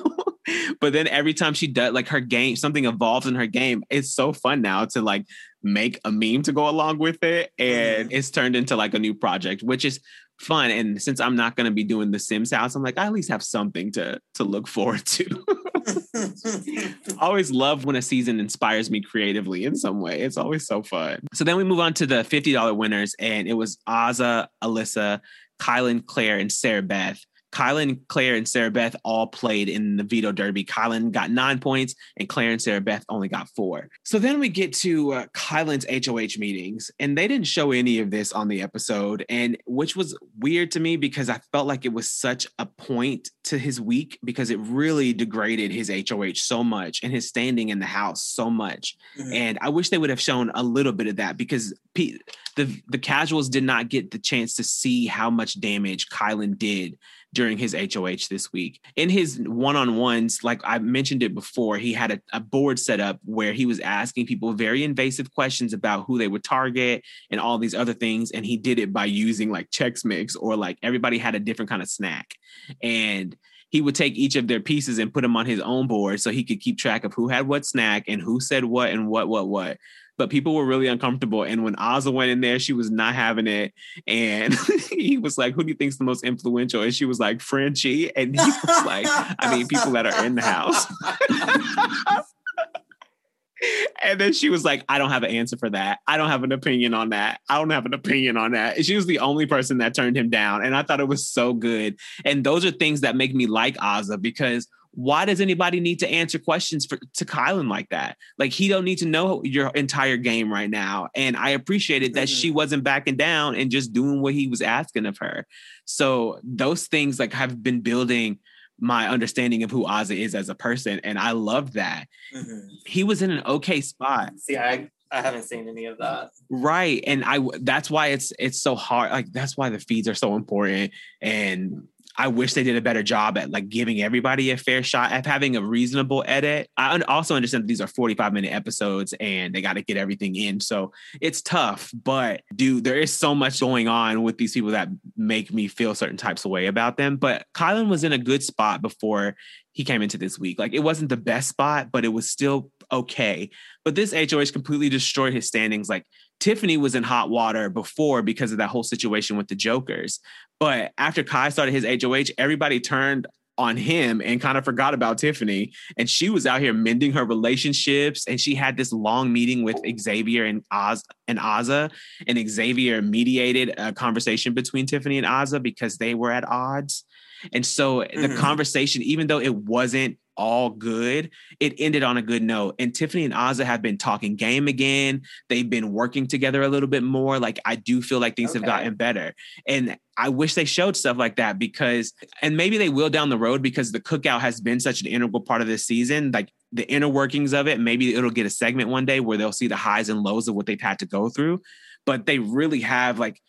but then every time she does like her game, something evolves in her game. It's so fun now to like make a meme to go along with it. And mm-hmm. it's turned into like a new project, which is fun. And since I'm not gonna be doing the Sims house, I'm like, I at least have something to to look forward to. Always love when a season inspires me creatively in some way. It's always so fun. So then we move on to the $50 winners, and it was Azah, Alyssa, Kyland, Claire, and Sarah Beth. Kyland, Claire, and Sarah Beth all played in the veto derby. Kyland got nine points, and Claire and Sarah Beth only got four. So then we get to uh, Kyland's HOH meetings, and they didn't show any of this on the episode, and which was weird to me because I felt like it was such a point to his week because it really degraded his HOH so much and his standing in the house so much. Mhm. And I wish they would have shown a little bit of that because P- the the casuals did not get the chance to see how much damage Kyland did during his HOH this week. In his one-on-ones, like I mentioned it before, he had a, a board set up where he was asking people very invasive questions about who they would target and all these other things. And he did it by using like Chex Mix or like everybody had a different kind of snack. And he would take each of their pieces and put them on his own board so he could keep track of who had what snack and who said what and what, what, what. But people were really uncomfortable. And when Azah went in there, she was not having it. And he was like, Who do you think's the most influential? And she was like, Frenchie. And he was like, I mean, people that are in the house. And then she was like, I don't have an answer for that. I don't have an opinion on that. I don't have an opinion on that. And she was the only person that turned him down. And I thought it was so good. And those are things that make me like Azah because why does anybody need to answer questions for to Kyland like that? Like he don't need to know your entire game right now. And I appreciated that she wasn't backing down and just doing what he was asking of her. So those things like have been building my understanding of who Azah is as a person. And I love that. Mhm. He was in an okay spot. See, I I haven't seen any of that. Right. And I that's why it's it's so hard. Like that's why the feeds are so important. And I wish they did a better job at like giving everybody a fair shot at having a reasonable edit. I also understand that these are 45 minute episodes and they got to get everything in. So it's tough, but dude, there is so much going on with these people that make me feel certain types of way about them. But Kyland was in a good spot before he came into this week. Like it wasn't the best spot, but it was still okay. But this HOH completely destroyed his standings. Like Tiffany was in hot water before because of that whole situation with the Jokers. But after Kai started his HOH, everybody turned on him and kind of forgot about Tiffany. And she was out here mending her relationships. And she had this long meeting with Xavier and Oz and Azah. And Xavier mediated a conversation between Tiffany and Azah because they were at odds. And so the Mhm. conversation, even though it wasn't all good, it ended on a good note. And Tiffany and Azah have been talking game again. They've been working together a little bit more. Like I do feel like things have gotten better. And I wish they showed stuff like that because, and maybe they will down the road because the cookout has been such an integral part of this season. Like the inner workings of it, maybe it'll get a segment one day where they'll see the highs and lows of what they've had to go through. But they really have like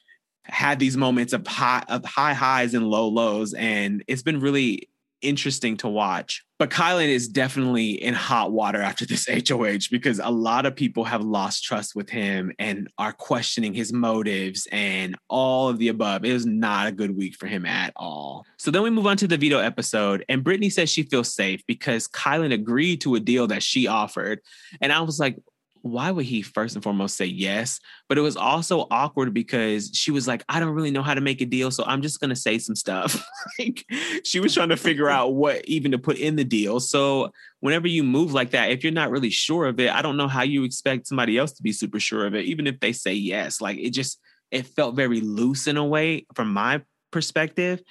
had these moments of high of high highs and low lows, and it's been really interesting to watch. But Kyland is definitely in hot water after this HOH because a lot of people have lost trust with him and are questioning his motives and all of the above. It was not a good week for him at all. So then we move on to the veto episode, and Brittany says she feels safe because Kyland agreed to a deal that she offered. And I was like, why would he first and foremost say yes? But it was also awkward because she was like, I don't really know how to make a deal, so I'm just gonna say some stuff. like she was trying to figure out what even to put in the deal. So whenever you move like that, if you're not really sure of it, I don't know how you expect somebody else to be super sure of it, even if they say yes. Like it just it felt very loose in a way from my perspective.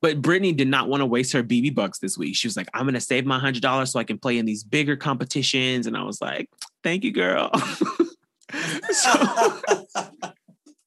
But Brittany did not want to waste her BB bucks this week. She was like, I'm going to save my $100 so I can play in these bigger competitions. And I was like, thank you, girl. so,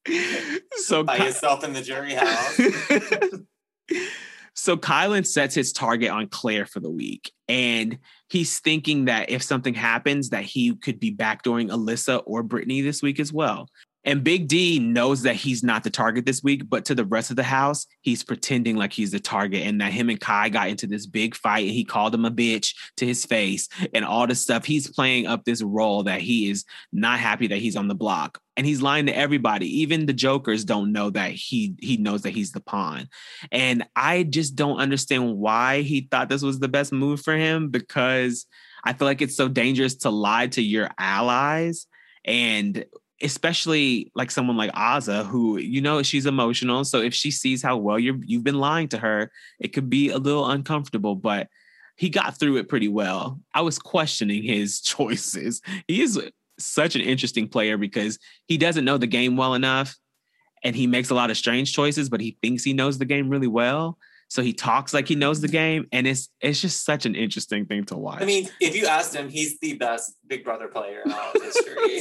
so By Ky- yourself in the jury house. so Kyland sets his target on Claire for the week. And he's thinking that if something happens, that he could be backdooring Alyssa or Brittany this week as well. And Big D knows that he's not the target this week, but to the rest of the house, he's pretending like he's the target and that him and Kai got into this big fight and he called him a bitch to his face and all this stuff. He's playing up this role that he is not happy that he's on the block. And he's lying to everybody. Even the jokers don't know that he he knows that he's the pawn. And I just don't understand why he thought this was the best move for him because I feel like it's so dangerous to lie to your allies and especially like someone like Azah who you know she's emotional so if she sees how well you're you've been lying to her it could be a little uncomfortable but he got through it pretty well. I was questioning his choices. He is such an interesting player because he doesn't know the game well enough and he makes a lot of strange choices but he thinks he knows the game really well. So he talks like he knows the game, and it's it's just such an interesting thing to watch. I mean, if you asked him, he's the best Big Brother player in all of history.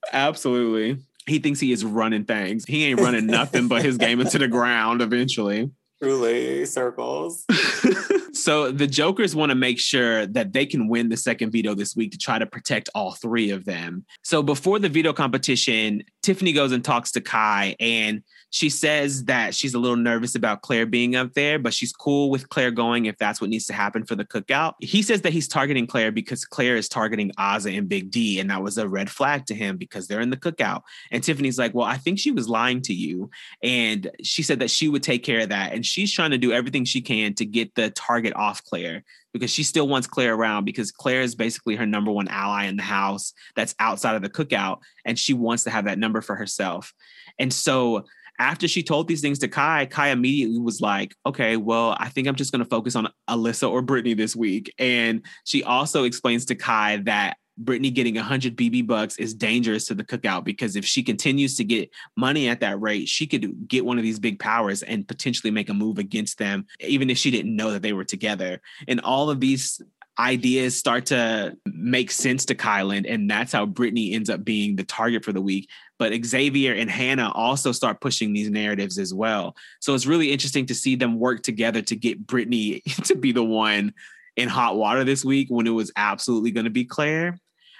absolutely, he thinks he is running things. He ain't running nothing but his game into the ground eventually. Truly, circles. so the Jokers want to make sure that they can win the second veto this week to try to protect all three of them. So before the veto competition, Tiffany goes and talks to Kai and she says that she's a little nervous about Claire being up there, but she's cool with Claire going if that's what needs to happen for the cookout. He says that he's targeting Claire because Claire is targeting Azah and Big D, and that was a red flag to him because they're in the cookout. And Tiffany's like, Well, I think she was lying to you. And she said that she would take care of that. And she's trying to do everything she can to get the target off Claire because she still wants Claire around because Claire is basically her number one ally in the house that's outside of the cookout. And she wants to have that number for herself. And so after she told these things to Kai, Kai immediately was like, okay, well, I think I'm just going to focus on Alyssa or Brittany this week. And she also explains to Kai that Brittany getting 100 BB bucks is dangerous to the cookout because if she continues to get money at that rate, she could get one of these big powers and potentially make a move against them, even if she didn't know that they were together. And all of these ideas start to make sense to Kyland, and that's how Brittany ends up being the target for the week. But Xavier and Hannah also start pushing these narratives as well. So it's really interesting to see them work together to get Brittany to be the one in hot water this week when it was absolutely going to be Claire.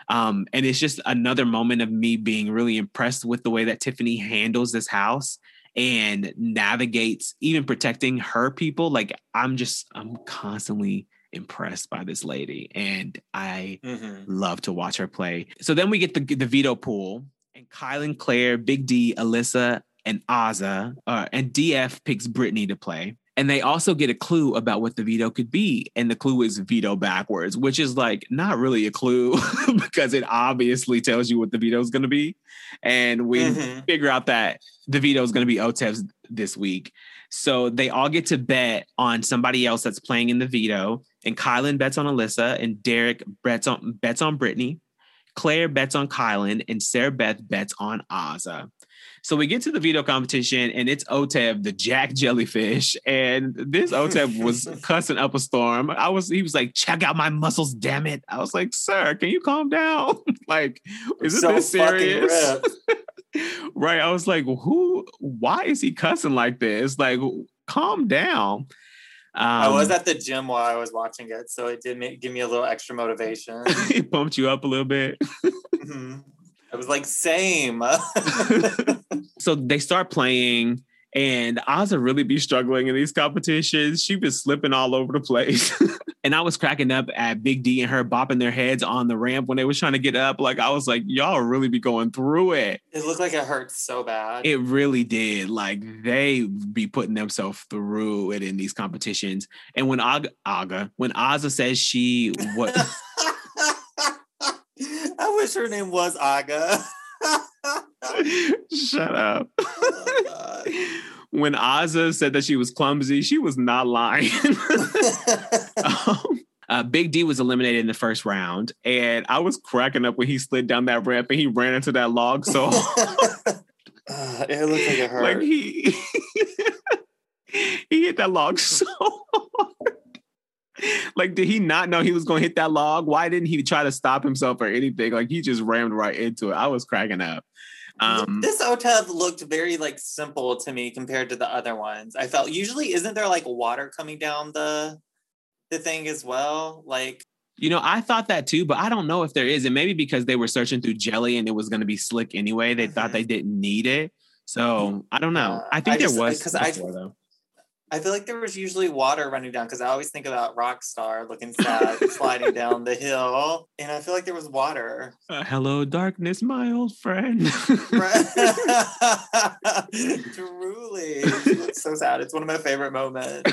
Um, and it's just another moment of me being really impressed with the way that Tiffany handles this house and navigates even protecting her people. Like I'm just, I'm constantly impressed by this lady and I Mhm. love to watch her play. So then we get the the veto pool and Kyland, Claire, Big D, Alyssa, and Azah, uh, and DF picks Brittany to play. And they also get a clue about what the veto could be. And the clue is veto backwards, which is like not really a clue because it obviously tells you what the veto is going to be. And we Mhm. figure out that the veto is going to be Otev's this week. So they all get to bet on somebody else that's playing in the veto. And Kyland bets on Alyssa, and Derek bets on bets on Brittany. Claire bets on Kyland, and Sarah Beth bets on Azah. So we get to the veto competition, and it's Otev, the Jack Jellyfish, and this Otev was cussing up a storm. I was, he was like, "Check out my muscles, damn it!" I was like, "Sir, can you calm down? like, is it So this serious?" right. I was like, who, why is he cussing like this? Like, calm down. Um, I was at the gym while I was watching it, so it did make, give me a little extra motivation. he pumped you up a little bit. Mhm. I was like, same. so they start playing, and Azah really be struggling in these competitions. She was slipping all over the place. and I was cracking up at Big D and her bopping their heads on the ramp when they was trying to get up. Like I was like, y'all really be going through it. it looked like it hurt so bad. It really did. Like they be putting themselves through it in these competitions. And when Aga, Aga when Azah says she what I wish her name was Aga. shut up. Oh, when Azah said that she was clumsy, she was not lying. um, Uh, Big D was eliminated in the first round, and I was cracking up when he slid down that ramp and he ran into that log. So Uh, it looked like it hurt. like he he hit that log so hard. Like, did he not know he was going to hit that log? Why didn't he try to stop himself or anything? Like, he just rammed right into it. I was cracking up. Um, this OTEV looked very like simple to me compared to the other ones. I felt usually isn't there like water coming down the the thing as well? Like You know, I thought that too, but I don't know if there is. And maybe because they were searching through jelly and it was going to be slick anyway, they thought Mhm. they didn't need it. So I don't know. Uh, I think I there just- was because I- before, though. I feel like there was usually water running down because I always think about Rockstar looking sad sliding down the hill, and I feel like there was water. Uh, hello, darkness, my old friend. Truly, so sad. It's one of my favorite moments.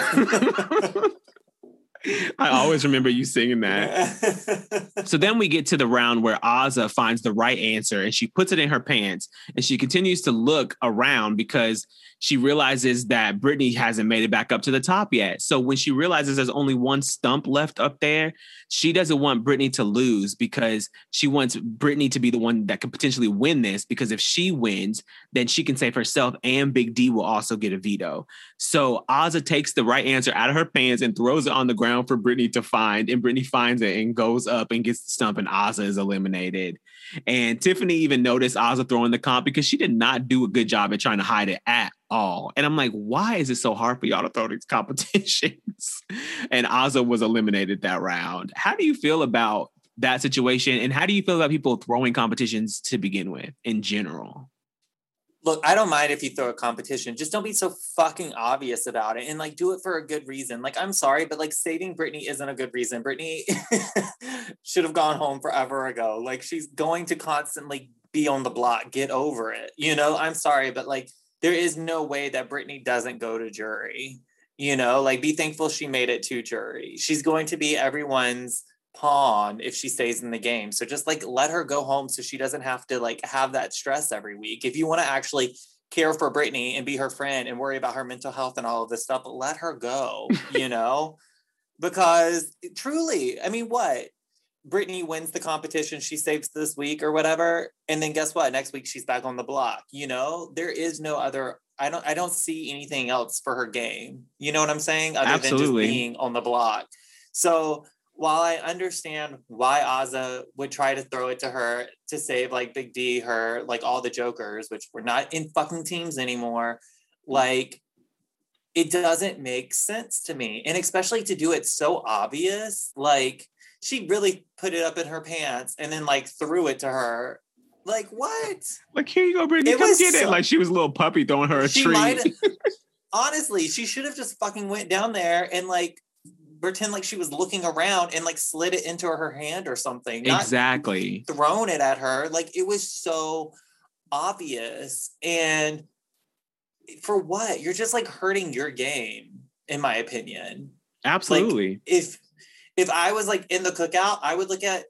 I always remember you singing that. So then we get to the round where Azah finds the right answer and she puts it in her pants and she continues to look around because she realizes that Brittany hasn't made it back up to the top yet. So when she realizes there's only one stump left up there, she doesn't want Brittany to lose because she wants Brittany to be the one that could potentially win this because if she wins, then she can save herself and Big D will also get a veto. So Azah takes the right answer out of her pants and throws it on the ground for Brittany to find. And Brittany finds it and goes up and gets the stump, and Azah is eliminated. And Tiffany even noticed Azah throwing the comp because she did not do a good job at trying to hide it at all. And I'm like, why is it so hard for y'all to throw these competitions? and Azah was eliminated that round. How do you feel about that situation? And how do you feel about people throwing competitions to begin with in general? Look, I don't mind if you throw a competition. Just don't be so fucking obvious about it and like do it for a good reason. Like, I'm sorry, but like saving Brittany isn't a good reason. Brittany should have gone home forever ago. Like, she's going to constantly be on the block. Get over it. You know, I'm sorry, but like, there is no way that Brittany doesn't go to jury. You know, like, be thankful she made it to jury. She's going to be everyone's pawn if she stays in the game. So just like let her go home so she doesn't have to like have that stress every week. If you want to actually care for Brittany and be her friend and worry about her mental health and all of this stuff, let her go, you know? Because eh, truly, I mean, what? Brittany wins the competition, she saves this week or whatever, and then guess what? Next week she's back on the block. You know, there is no other. I don't. I don't see anything else for her game. You know what I'm saying? Other than Absolutely. just being on the block. So while I understand why Azah would try to throw it to her to save like Big D, her like all the Jokers, which were not in fucking teams anymore, like it doesn't make sense to me. And especially to do it so obvious, like she really put it up in her pants and then like threw it to her. Like what? Like, here you go, Brittany, It come get it. Like she was a little puppy throwing her a treat. honestly, she should have just fucking went down there and like pretend like she was looking around and like slid it into her hand or something. Exactly. thrown it at her. Like it was so obvious. And for what? You're just like hurting your game, in my opinion. Absolutely. If if I was like in the cookout, I would look at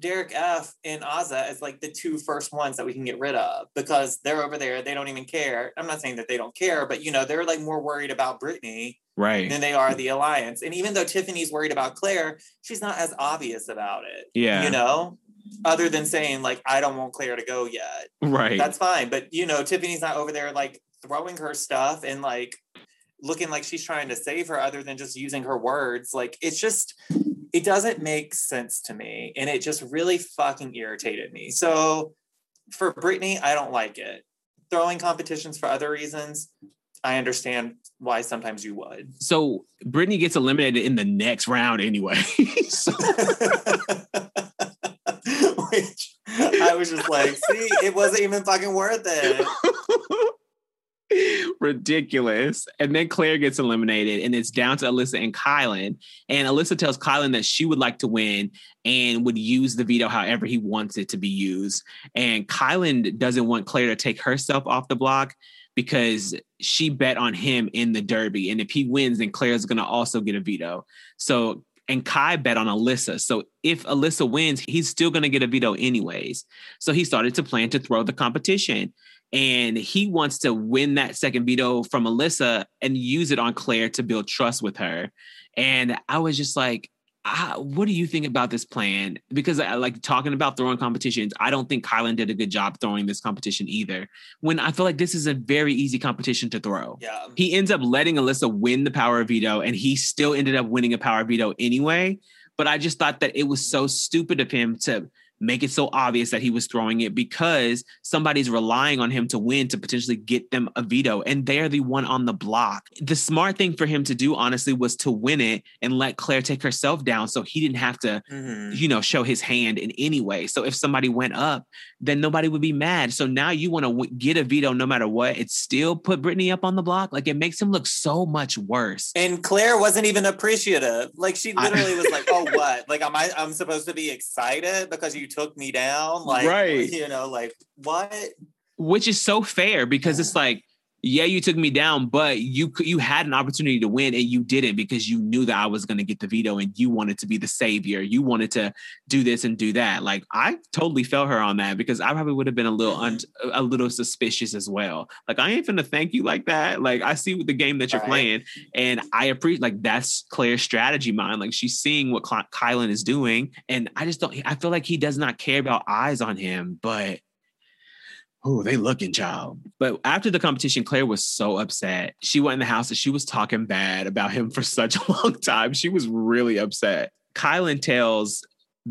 Derek F and Azah as like the two first ones that we can get rid of because they're over there. They don't even care. I'm not saying that they don't care, but you know, they're like more worried about Brittany right. than they are the alliance. And even though Tiffany's worried about Claire, she's not as obvious about it. Yeah. You know, other than saying like, I don't want Claire to go yet. right. That's fine. But you know, Tiffany's not over there like throwing her stuff and like looking like she's trying to save her other than just using her words. Like it's just it doesn't make sense to me. And it just really fucking irritated me. So for Brittany, I don't like it. Throwing competitions for other reasons, I understand why sometimes you would. so Brittany gets eliminated in the next round anyway. so, Which I was just like, see, it wasn't even fucking worth it. ridiculous. And then Claire gets eliminated, and it's down to Alyssa and Kyland. And Alyssa tells Kyland that she would like to win and would use the veto however he wants it to be used. And Kyland doesn't want Claire to take herself off the block because she bet on him in the derby. And if he wins, then Claire's going to also get a veto. So, and Kai bet on Alyssa. So if Alyssa wins, he's still going to get a veto anyways. So he started to plan to throw the competition. And he wants to win that second veto from Alyssa and use it on Claire to build trust with her. And I was just like, I, what do you think about this plan? Because I like talking about throwing competitions. I don't think Kyland did a good job throwing this competition either. When I feel like this is a very easy competition to throw. Yeah. He ends up letting Alyssa win the power of veto, and he still ended up winning a power of veto anyway. But I just thought that it was so stupid of him to make it so obvious that he was throwing it because somebody's relying on him to win to potentially get them a veto and they're the one on the block. The smart thing for him to do honestly was to win it and let Claire take herself down so he didn't have to Mhm. you know show his hand in any way. So if somebody went up, then nobody would be mad. So now you want to w- get a veto no matter what. It still put Brittany up on the block. Like it makes him look so much worse. And Claire wasn't even appreciative. Like she I- literally was like, "Oh, what? Like, am I? I'm supposed to be excited because you took me down? Like, Right. You know, like what? which is so fair because it's like yeah you took me down but you you had an opportunity to win and you didn't because you knew that i was going to get the veto and you wanted to be the savior. You wanted to do this and do that. Like i totally felt her on that because i probably would have been a little un- mm-hmm. a little suspicious as well. Like i ain't finna thank you like that. Like i see the game that you're Right. playing and i appreciate like that's claire's strategy mind like she's seeing what Ky- kyland is doing and i just don't i feel like he does not care about eyes on him but Oh, they looking child. But after the competition, Claire was so upset. She went in the house and she was talking bad about him for such a long time. She was really upset. Kyland tells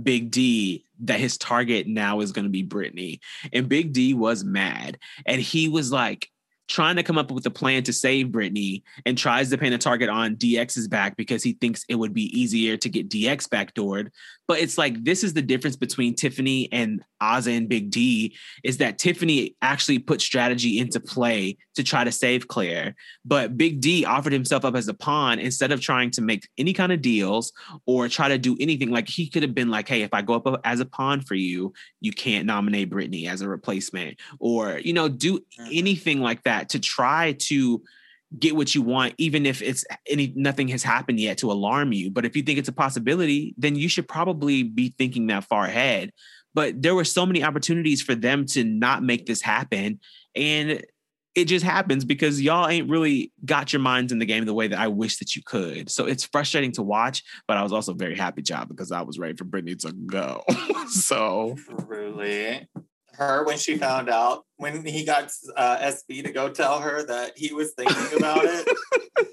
Big D that his target now is going to be Britini. And Big D was mad. And he was like trying to come up with a plan to save Britini and tries to paint a target on DX's back because he thinks it would be easier to get DX backdoored. But it's like this is the difference between Tiffany and Ozzy and Big D is that Tiffany actually put strategy into play to try to save Claire. But Big D offered himself up as a pawn instead of trying to make any kind of deals or try to do anything. Like he could have been like, hey, if I go up as a pawn for you, you can't nominate Britini as a replacement. Or, you know, do Mhm. anything like that to try to get what you want, even if it's any nothing has happened yet to alarm you. But if you think it's a possibility, then you should probably be thinking that far ahead. But there were so many opportunities for them to not make this happen. And it just happens because y'all ain't really got your minds in the game the way that I wish that you could. So it's frustrating to watch, but I was also very happy, job, because I was ready for Britini to go. so Truly. Her when she found out when he got uh, SB to go tell her that he was thinking about it.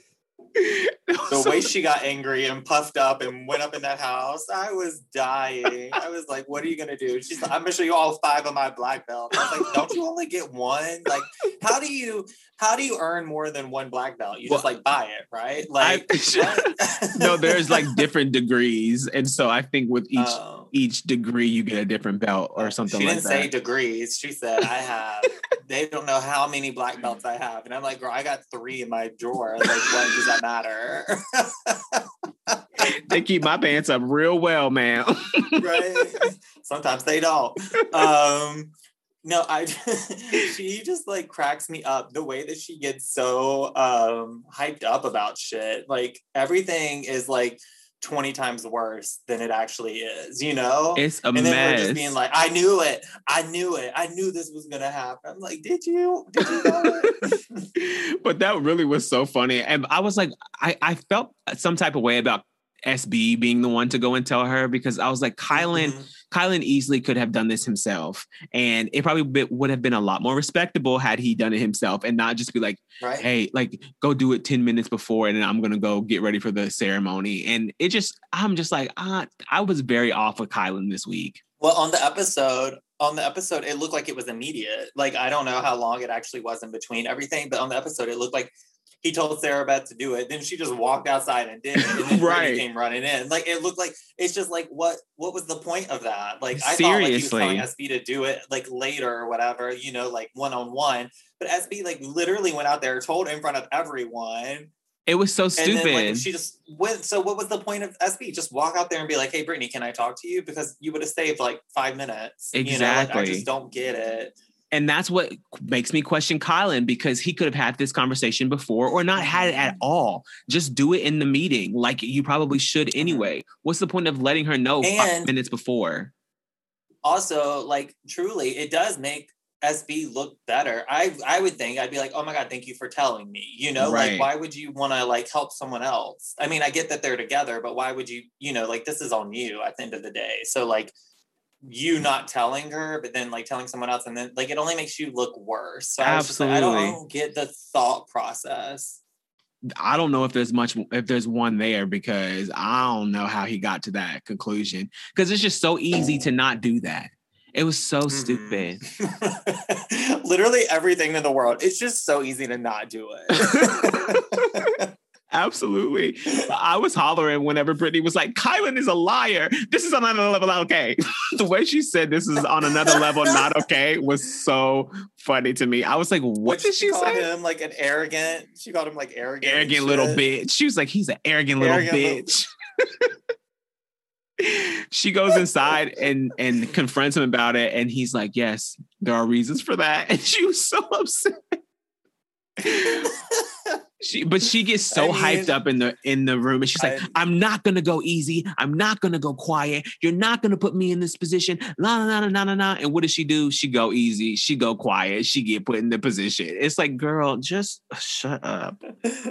the way she got angry and puffed up and went up in that house, I was dying. I was like, "What are you gonna do?" She's like, "I'm gonna show you all five of my black belts." I was like, "Don't you only get one? Like, how do you how do you earn more than one black belt? You just like buy it, right? Like, I- no, there's like different degrees. And so I think with each Um, each degree you get a different belt or something she like didn't say degrees. She said, I have, they don't know how many black belts I have. And I'm like, girl, I got three in my drawer. Like, what does that matter? they keep my pants up real well, man. right? Sometimes they don't. Um, no, I she just like cracks me up the way that she gets so um hyped up about shit. Like everything is like 20 times worse than it actually is, you know? it's a and then we're just being like, I knew it. I knew it. I knew this was gonna happen. I'm like, did you? Did you know it? but that really was so funny. And I was like, I, I felt some type of way about SB being the one to go and tell her because I was like, Kyland, Mhm. Kyland easily could have done this himself. And it probably be, would have been a lot more respectable had he done it himself and not just be like, right? hey, like go do it 10 minutes before and then I'm gonna go get ready for the ceremony. And it just, I'm just like, ah, I was very off with Kyland this week. Well, on the episode, on the episode, it looked like it was immediate. Like I don't know how long it actually was in between everything, but on the episode, it looked like he told Sarah Beth to do it. Then she just walked outside and did it. And then Right. Britini came running in. Like it looked like it's just like what what was the point of that? Like I thought like he was telling SB to do it like later or whatever, you know, like one on one. But SB like literally went out there, told in front of everyone, It was so stupid. then like she just went. So what was the point of SB? Just walk out there and be like, "Hey, Britini, can I talk to you?" Because you would have saved like five minutes. You know, like, I just don't get it. And that's what makes me question Kyland because he could have had this conversation before or not had it at mm-hmm. all. Just do it in the meeting, like you probably should mm-hmm. anyway. What's the point of letting her know five minutes before? Also, like truly, it does make SB look better. I I would think I'd be like, oh my god, thank you for telling me. You know, Right. like why would you want to like help someone else? I mean, I get that they're together, but why would you? You know, like this is on you at the end of the day. So like you not telling her, but then like telling someone else, and then like it only makes you look worse. So I like, I don't, I don't get the thought process. I don't know if there's much if there's one there because I don't know how he got to that conclusion because it's just so easy to not do that. It was so Mhm. stupid. Literally everything in the world. It's just so easy to not do it. Absolutely. I was hollering whenever Britini was like, Kyland is a liar. This is on another level, not okay. the way she said this is on another level, not okay, was so funny to me. I was like, what did she call say? him like an arrogant? She called him like arrogant. Arrogant little bitch. She was like, he's an arrogant little Arrogant little- bitch. she goes inside and and confronts him about it and he's like yes there are reasons for that and she was so upset she but she gets so I mean- hyped up in the in the room and she's like I- i'm not gonna go easy. I'm not gonna go quiet. You're not gonna put me in this position. La la la la la la and what does she do? She go easy. She go quiet. She get put in the position. It's like girl just shut up.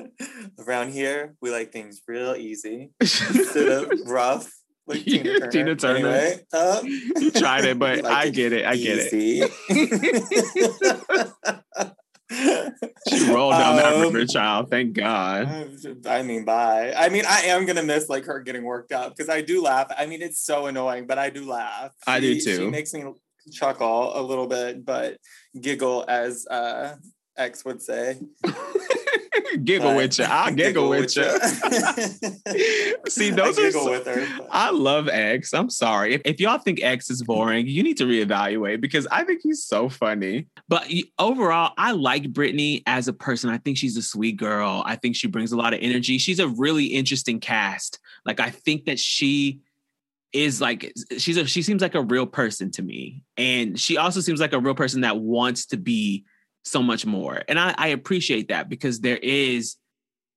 Around here, we like things real easy. Instead of rough. Like Tina Turner. Tina Turner. Anyway, um, you tried it but like i get it. I get it. it. She rolled down that Um, river, child. Thank God. I mean, bye. I mean, I am gonna miss like her getting worked up because I do laugh. I mean, it's so annoying, but I do laugh. I do too. She makes me chuckle a little bit, but giggle as uh X would say. giggle But- with you. I'll giggle, with you. See, those I are so- with her. I love X. I'm sorry. If, if y'all think X is boring, you need to reevaluate because I think he's so funny. But overall, I like Britini as a person. I think she's a sweet girl. I think she brings a lot of energy. She's a really interesting cast. Like, I think that she is like she's a she seems like a real person to me and she also seems like a real person that wants to be so much more and I, I appreciate that because there is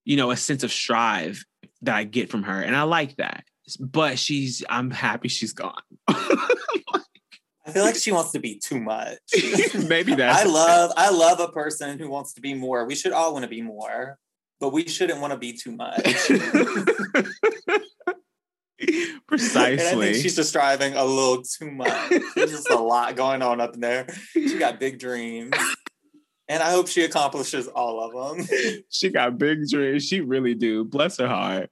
you know a sense of strive that i get from her and i like that but she's i'm happy she's gone I feel like she wants to be too much. maybe that's I love I love a person who wants to be more. We should all want to be more, but we shouldn't want to be too much. And I precisely think she's just striving a little too much. There's just a lot going on up in there. She got big dreams. And I hope she accomplishes all of them. she got big dreams. She really do. Bless her heart.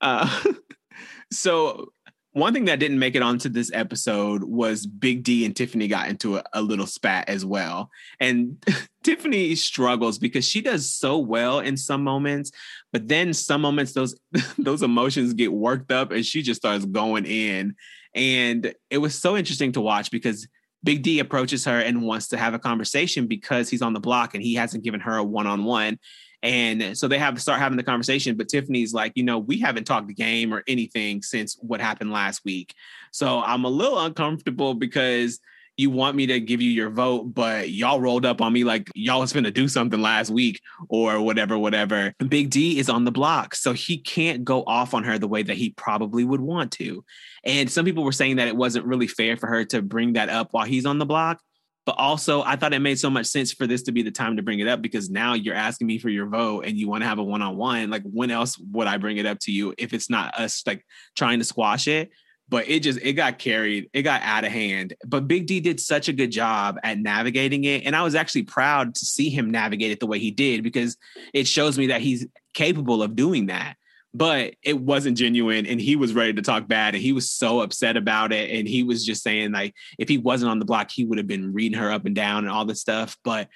Uh, so one thing that didn't make it onto this episode was Big D and Tiffany got into a, a little spat as well. And Tiffany struggles because she does so well in some moments, but then some moments those those emotions get worked up and she just starts going in. And it was so interesting to watch because Big D approaches her and wants to have a conversation because he's on the block and he hasn't given her a one-on-one. And so they have to start having the conversation. But Tiffany's like, you know, we haven't talked the game or anything since what happened last week. So I'm a little uncomfortable because you want me to give you your vote, but y'all rolled up on me like y'all was gonna do something last week or whatever, whatever. Big D is on the block, so he can't go off on her the way that he probably would want to. And some people were saying that it wasn't really fair for her to bring that up while he's on the block. But also, I thought it made so much sense for this to be the time to bring it up because now you're asking me for your vote and you want to have a one on one. Like, when else would I bring it up to you if it's not us like trying to squash it? But it just it got carried, it got out of hand. But Big D did such a good job at navigating it, and I was actually proud to see him navigate it the way he did because it shows me that he's capable of doing that but it wasn't genuine and he was ready to talk bad and he was so upset about it and he was just saying like if he wasn't on the block he would have been reading her up and down and all this stuff but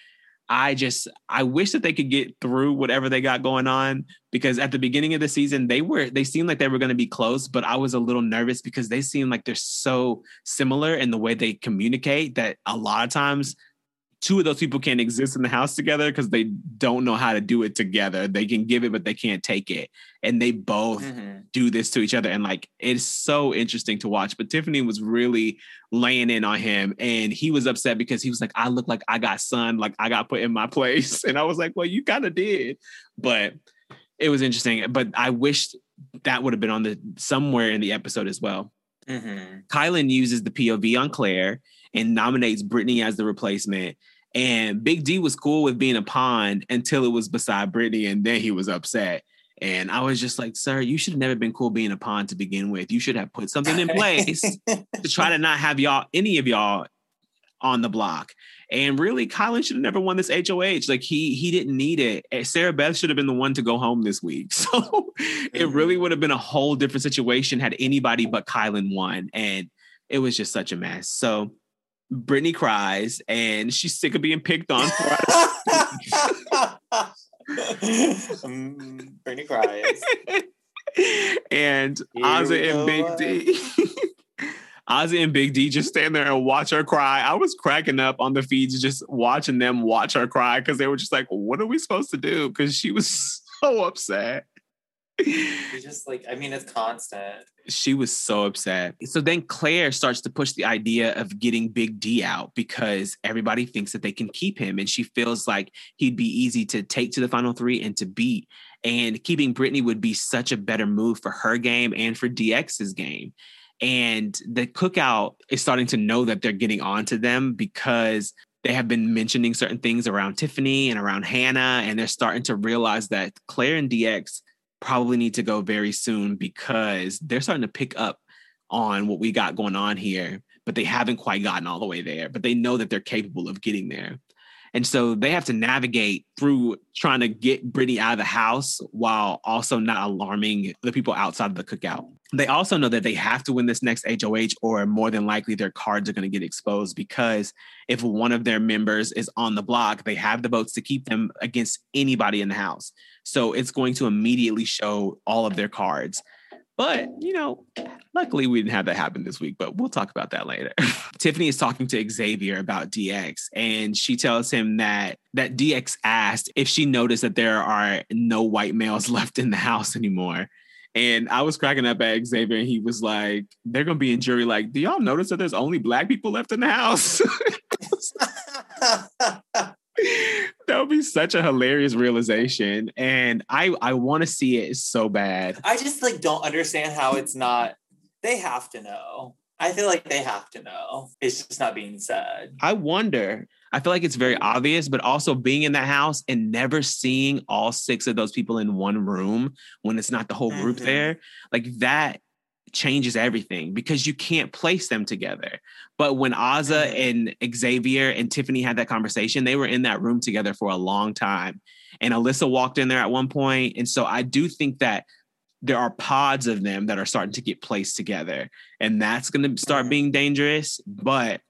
i just i wish that they could get through whatever they got going on because at the beginning of the season they were they seemed like they were going to be close but i was a little nervous because they seem like they're so similar in the way they communicate that a lot of times two of those people can't exist in the house together because they don't know how to do it together. They can give it, but they can't take it. And they both Mhm. do this to each other. And like, it's so interesting to watch. But Tiffany was really laying in on him. And he was upset because he was like, I look like I got sun, like I got put in my place. And I was like, well, you kind of did. But it was interesting. But I wished that would have been on the somewhere in the episode as well. Mhm. Kyland uses the POV on Claire and nominates Britini as the replacement. And Big D was cool with being a pawn until it was beside Britini, and then he was upset. And I was just like, sir, you should have never been cool being a pawn to begin with. You should have put something in place to try to not have y'all, any of y'all on the block. And really, Kyland should have never won this HOH. Like he he didn't need it. Eh, Sarah Beth should have been the one to go home this week. So it really would have been a whole different situation had anybody but Kyland won. And it was just such a mess. So Britini cries and she's sick of being picked on for Mm, Britini cries. and Here Ozzy and. Big D. Ozzy and Big D just stand there and watch her cry. I was cracking up on the feeds just watching them watch her cry because they were just like, what are we supposed to do? Because she was so upset. Just like, I mean, it's constant. She was so upset. So then Claire starts to push the idea of getting Big D out because everybody thinks that they can keep him. And she feels like he'd be easy to take to the final three and to beat. And keeping Britini would be such a better move for her game and for DX's game. And the cookout is starting to know that they're getting onto them because they have been mentioning certain things around Tiffany and around Hannah. And they're starting to realize that Claire and DX probably need to go very soon because they're starting to pick up on what we got going on here, but they haven't quite gotten all the way there. But they know that they're capable of getting there. And so they have to navigate through trying to get Britini out of the house while also not alarming the people outside of the cookout. They also know that they have to win this next HOH, or more than likely their cards are going to get exposed because if one of their members is on the block, they have the votes to keep them against anybody in the house. So it's going to immediately show all of their cards. But, you know, luckily we didn't have that happen this week, but we'll talk about that later. Tiffany is talking to Xavier about DX and she tells him that that DX asked if she noticed that there are no white males left in the house anymore. And I was cracking up at Xavier and he was like, they're going to be in jury like, do y'all notice that there's only black people left in the house? that would be such a hilarious realization and i i want to see it so bad I just like don't understand how it's not. They have to know. I feel like they have to know. It's just not being said. i wonder i feel like it's very obvious but also being in that house and never seeing all six of those people in one room when it's not the whole group Mhm. there like that changes everything because you can't place them together but when Azah and Xavier and Tiffany had that conversation, they were in that room together for a long time. And Alyssa walked in there at one point. And so I do think that there are pods of them that are starting to get placed together. And that's going to start Mhm. being dangerous. But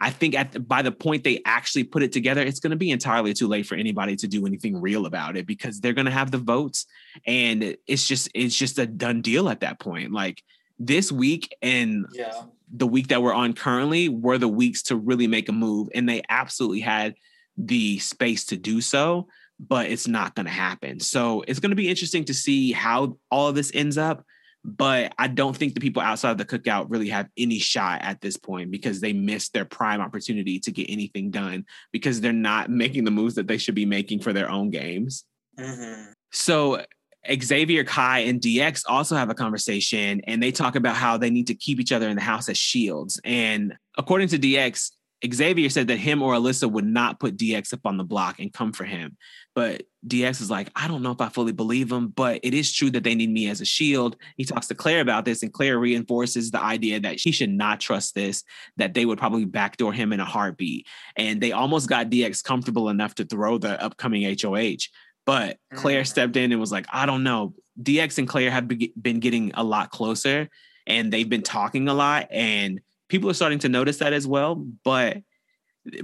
I think at the, by the point they actually put it together, it's going to be entirely too late for anybody to do anything real about it because they're going to have the votes, and it's just it's just a done deal at that point. Like this week and Yeah. the week that we're on currently were the weeks to really make a move and they absolutely had the space to do so but it's not going to happen so it's going to be interesting to see how all of this ends up but i don't think the people outside of the cookout really have any shot at this point because they missed their prime opportunity to get anything done because they're not making the moves that they should be making for their own games Mhm. so Xavier, Kai, and DX also have a conversation and they talk about how they need to keep each other in the house as shields. And according to DX, Xavier said that him or Alyssa would not put DX up on the block and come for him. But DX is like, I don't know if I fully believe him, but it is true that they need me as a shield. He talks to Claire about this, and Claire reinforces the idea that she should not trust this, that they would probably backdoor him in a heartbeat. And they almost got DX comfortable enough to throw the upcoming HOH. But Claire Mhm. stepped in and was like, I don't know. DX and Claire have be- been getting a lot closer and they've been talking a lot. And people are starting to notice that as well. But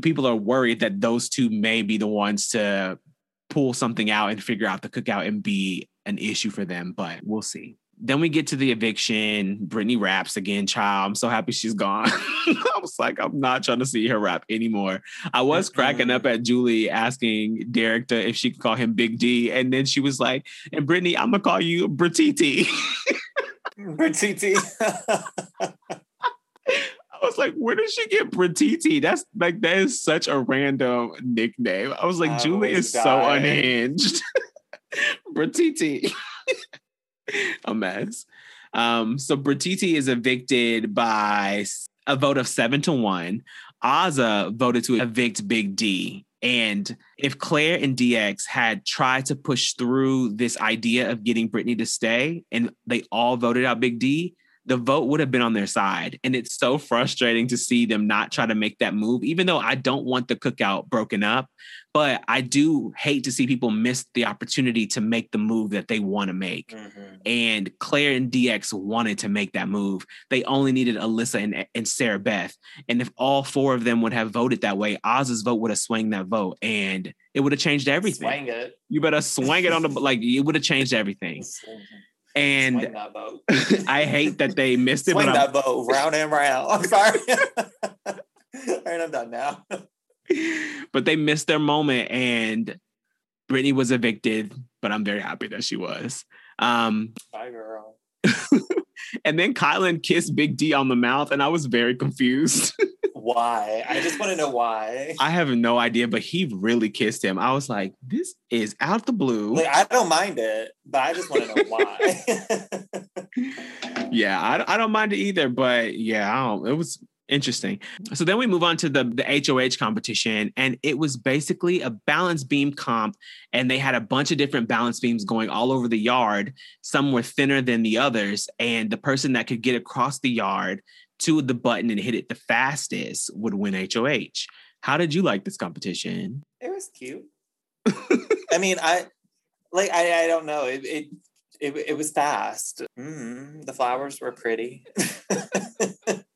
people are worried that those two may be the ones to pull something out and figure out the cookout and be an issue for them. But we'll see. Then we get to the eviction. Britini raps again, child. I'm so happy she's gone. I was like, I'm not trying to see her rap anymore. I was cracking up at Julie asking Derek to, if she could call him Big D. And then she was like, and Brittany, I'm going to call you Bratiti. Titi. I was like, where did she get Bratiti? That's like, that is such a random nickname. I was like, I Julie is so unhinged. Bratiti. I'm mess. Um, so Bratiti is evicted by a vote of seven to one. Azah voted to evict Big D. And if Claire and DX had tried to push through this idea of getting Britini to stay and they all voted out Big D, the vote would have been on their side. And it's so frustrating to see them not try to make that move, even though I don't want the cookout broken up. But I do hate to see people miss the opportunity to make the move that they want to make. Mhm. And Claire and DX wanted to make that move. They only needed Alyssa and, and Sarah Beth. And if all four of them would have voted that way, Oz's vote would have swung that vote and it would have changed everything. Swang it. You better swing it on the like it would have changed everything. And. I hate that they missed it, Swing but I'm, that vote round and round. I'm sorry. All right, I'm done now. but they missed their moment and Britini was evicted, but I'm very happy that she was. Um, Bye, girl. and then Kyland kissed Big D on the mouth, and I was very confused. Why? I just want to know why. I have no idea, but he really kissed him. I was like, this is out the blue. Like, I don't mind it, but I just want to know why. yeah, I, I don't mind it either, but yeah, I don't, it was interesting. So then we move on to the, the HOH competition, and it was basically a balance beam comp, and they had a bunch of different balance beams going all over the yard. Some were thinner than the others, and the person that could get across the yard to the button and hit it the fastest would win HOH. How did you like this competition? it was cute. I mean, I like I, I don't know. It it it, it was fast. Mm, the flowers were pretty.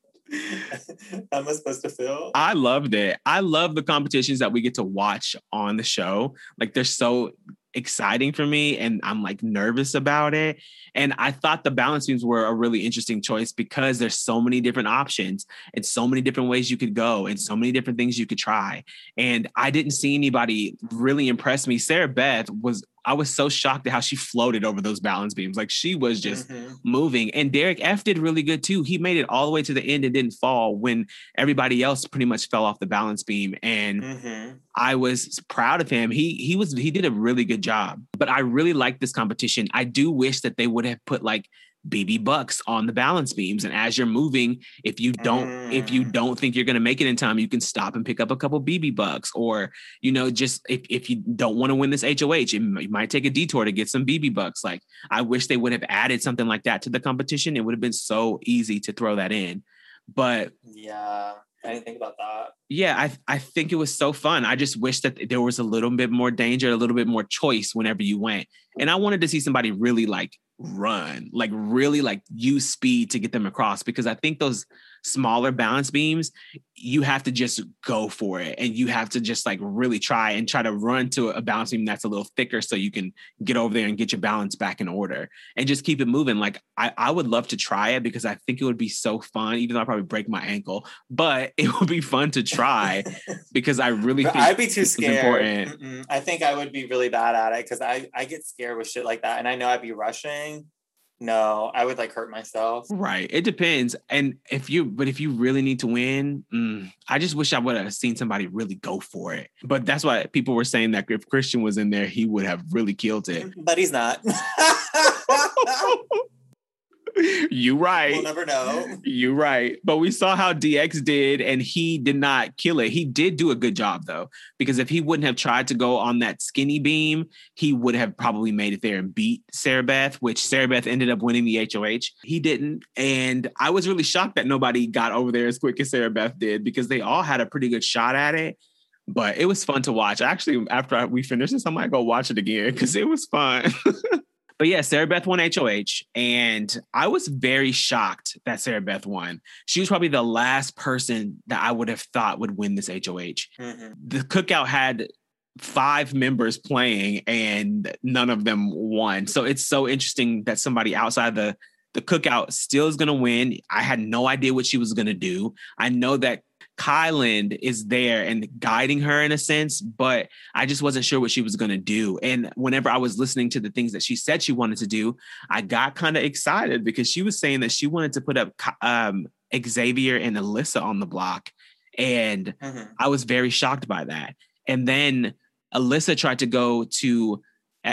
How am I supposed to feel? I loved it. I love the competitions that we get to watch on the show. Like they're so exciting for me and I'm like nervous about it. And I thought the balance beams were a really interesting choice because there's so many different options and so many different ways you could go and so many different things you could try. And I didn't see anybody really impress me. Sarah Beth was I was so shocked at how she floated over those balance beams. Like she was just Mhm. moving. And Derek F did really good too. He made it all the way to the end and didn't fall when everybody else pretty much fell off the balance beam. And Mhm. I was proud of him. He he was he did a really good job. But I really like this competition. I do wish that they would have put like BB bucks on the balance beams. And as you're moving if you don't if you Mm. don't think you're going to make it in time you can stop and pick up a couple BB bucks. Or you know just if, if you don't want to win this HOH it you might take a detour to get some BB bucks. Like I wish they would have added something like that to the competition. It would have been so easy to throw that in. But Yeah, I didn't think about that. Yeah, I I think it was so fun. I just wish that there was a little bit more danger, a little bit more choice whenever you went. And I wanted to see somebody really like run, like really like use speed to get them across because I think those smaller balance beams, you have to just go for it and you have to just like really try and try to run to a balance beam that's a little thicker so you can get over there and get your balance back in order and just keep it moving. Like I, I would love to try it because I think it would be so fun, even though I'll probably break my ankle, but it would be fun to try because I really think I'd be too scared. important. I think I would be really bad at it because I, I get scared with shit like that. And I know I'd be rushing. No, I would like hurt myself. Right. It depends. And if you, but if you really need to win, mm, I just wish I would have seen somebody really go for it. But that's why people were saying that if Christian was in there, he would have really killed it. But he's not. you right. we'll never know. You right. But we saw how DX did, and he did not kill it. He did do a good job, though, because if he wouldn't have tried to go on that skinny beam, he would have probably made it there and beat Sarah Beth, which Sarah Beth ended up winning the HOH. He didn't. And I was really shocked that nobody got over there as quick as Sarah Beth did because they all had a pretty good shot at it. But it was fun to watch. Actually, after we finished this, I might go watch it again because it was fun. But yeah, Sarah Beth won HOH, and I was very shocked that Sarah Beth won. She was probably the last person that I would have thought would win this HOH. Mhm. The cookout had five members playing, and none of them won. So it's so interesting that somebody outside the the cookout still is going to win. I had no idea what she was going to do. I know that Kyland is there and guiding her in a sense, but I just wasn't sure what she was going to do. And whenever I was listening to the things that she said she wanted to do, I got kind of excited because she was saying that she wanted to put up um, Xavier and Alyssa on the block. And Mhm. I was very shocked by that. And then Alyssa tried to go to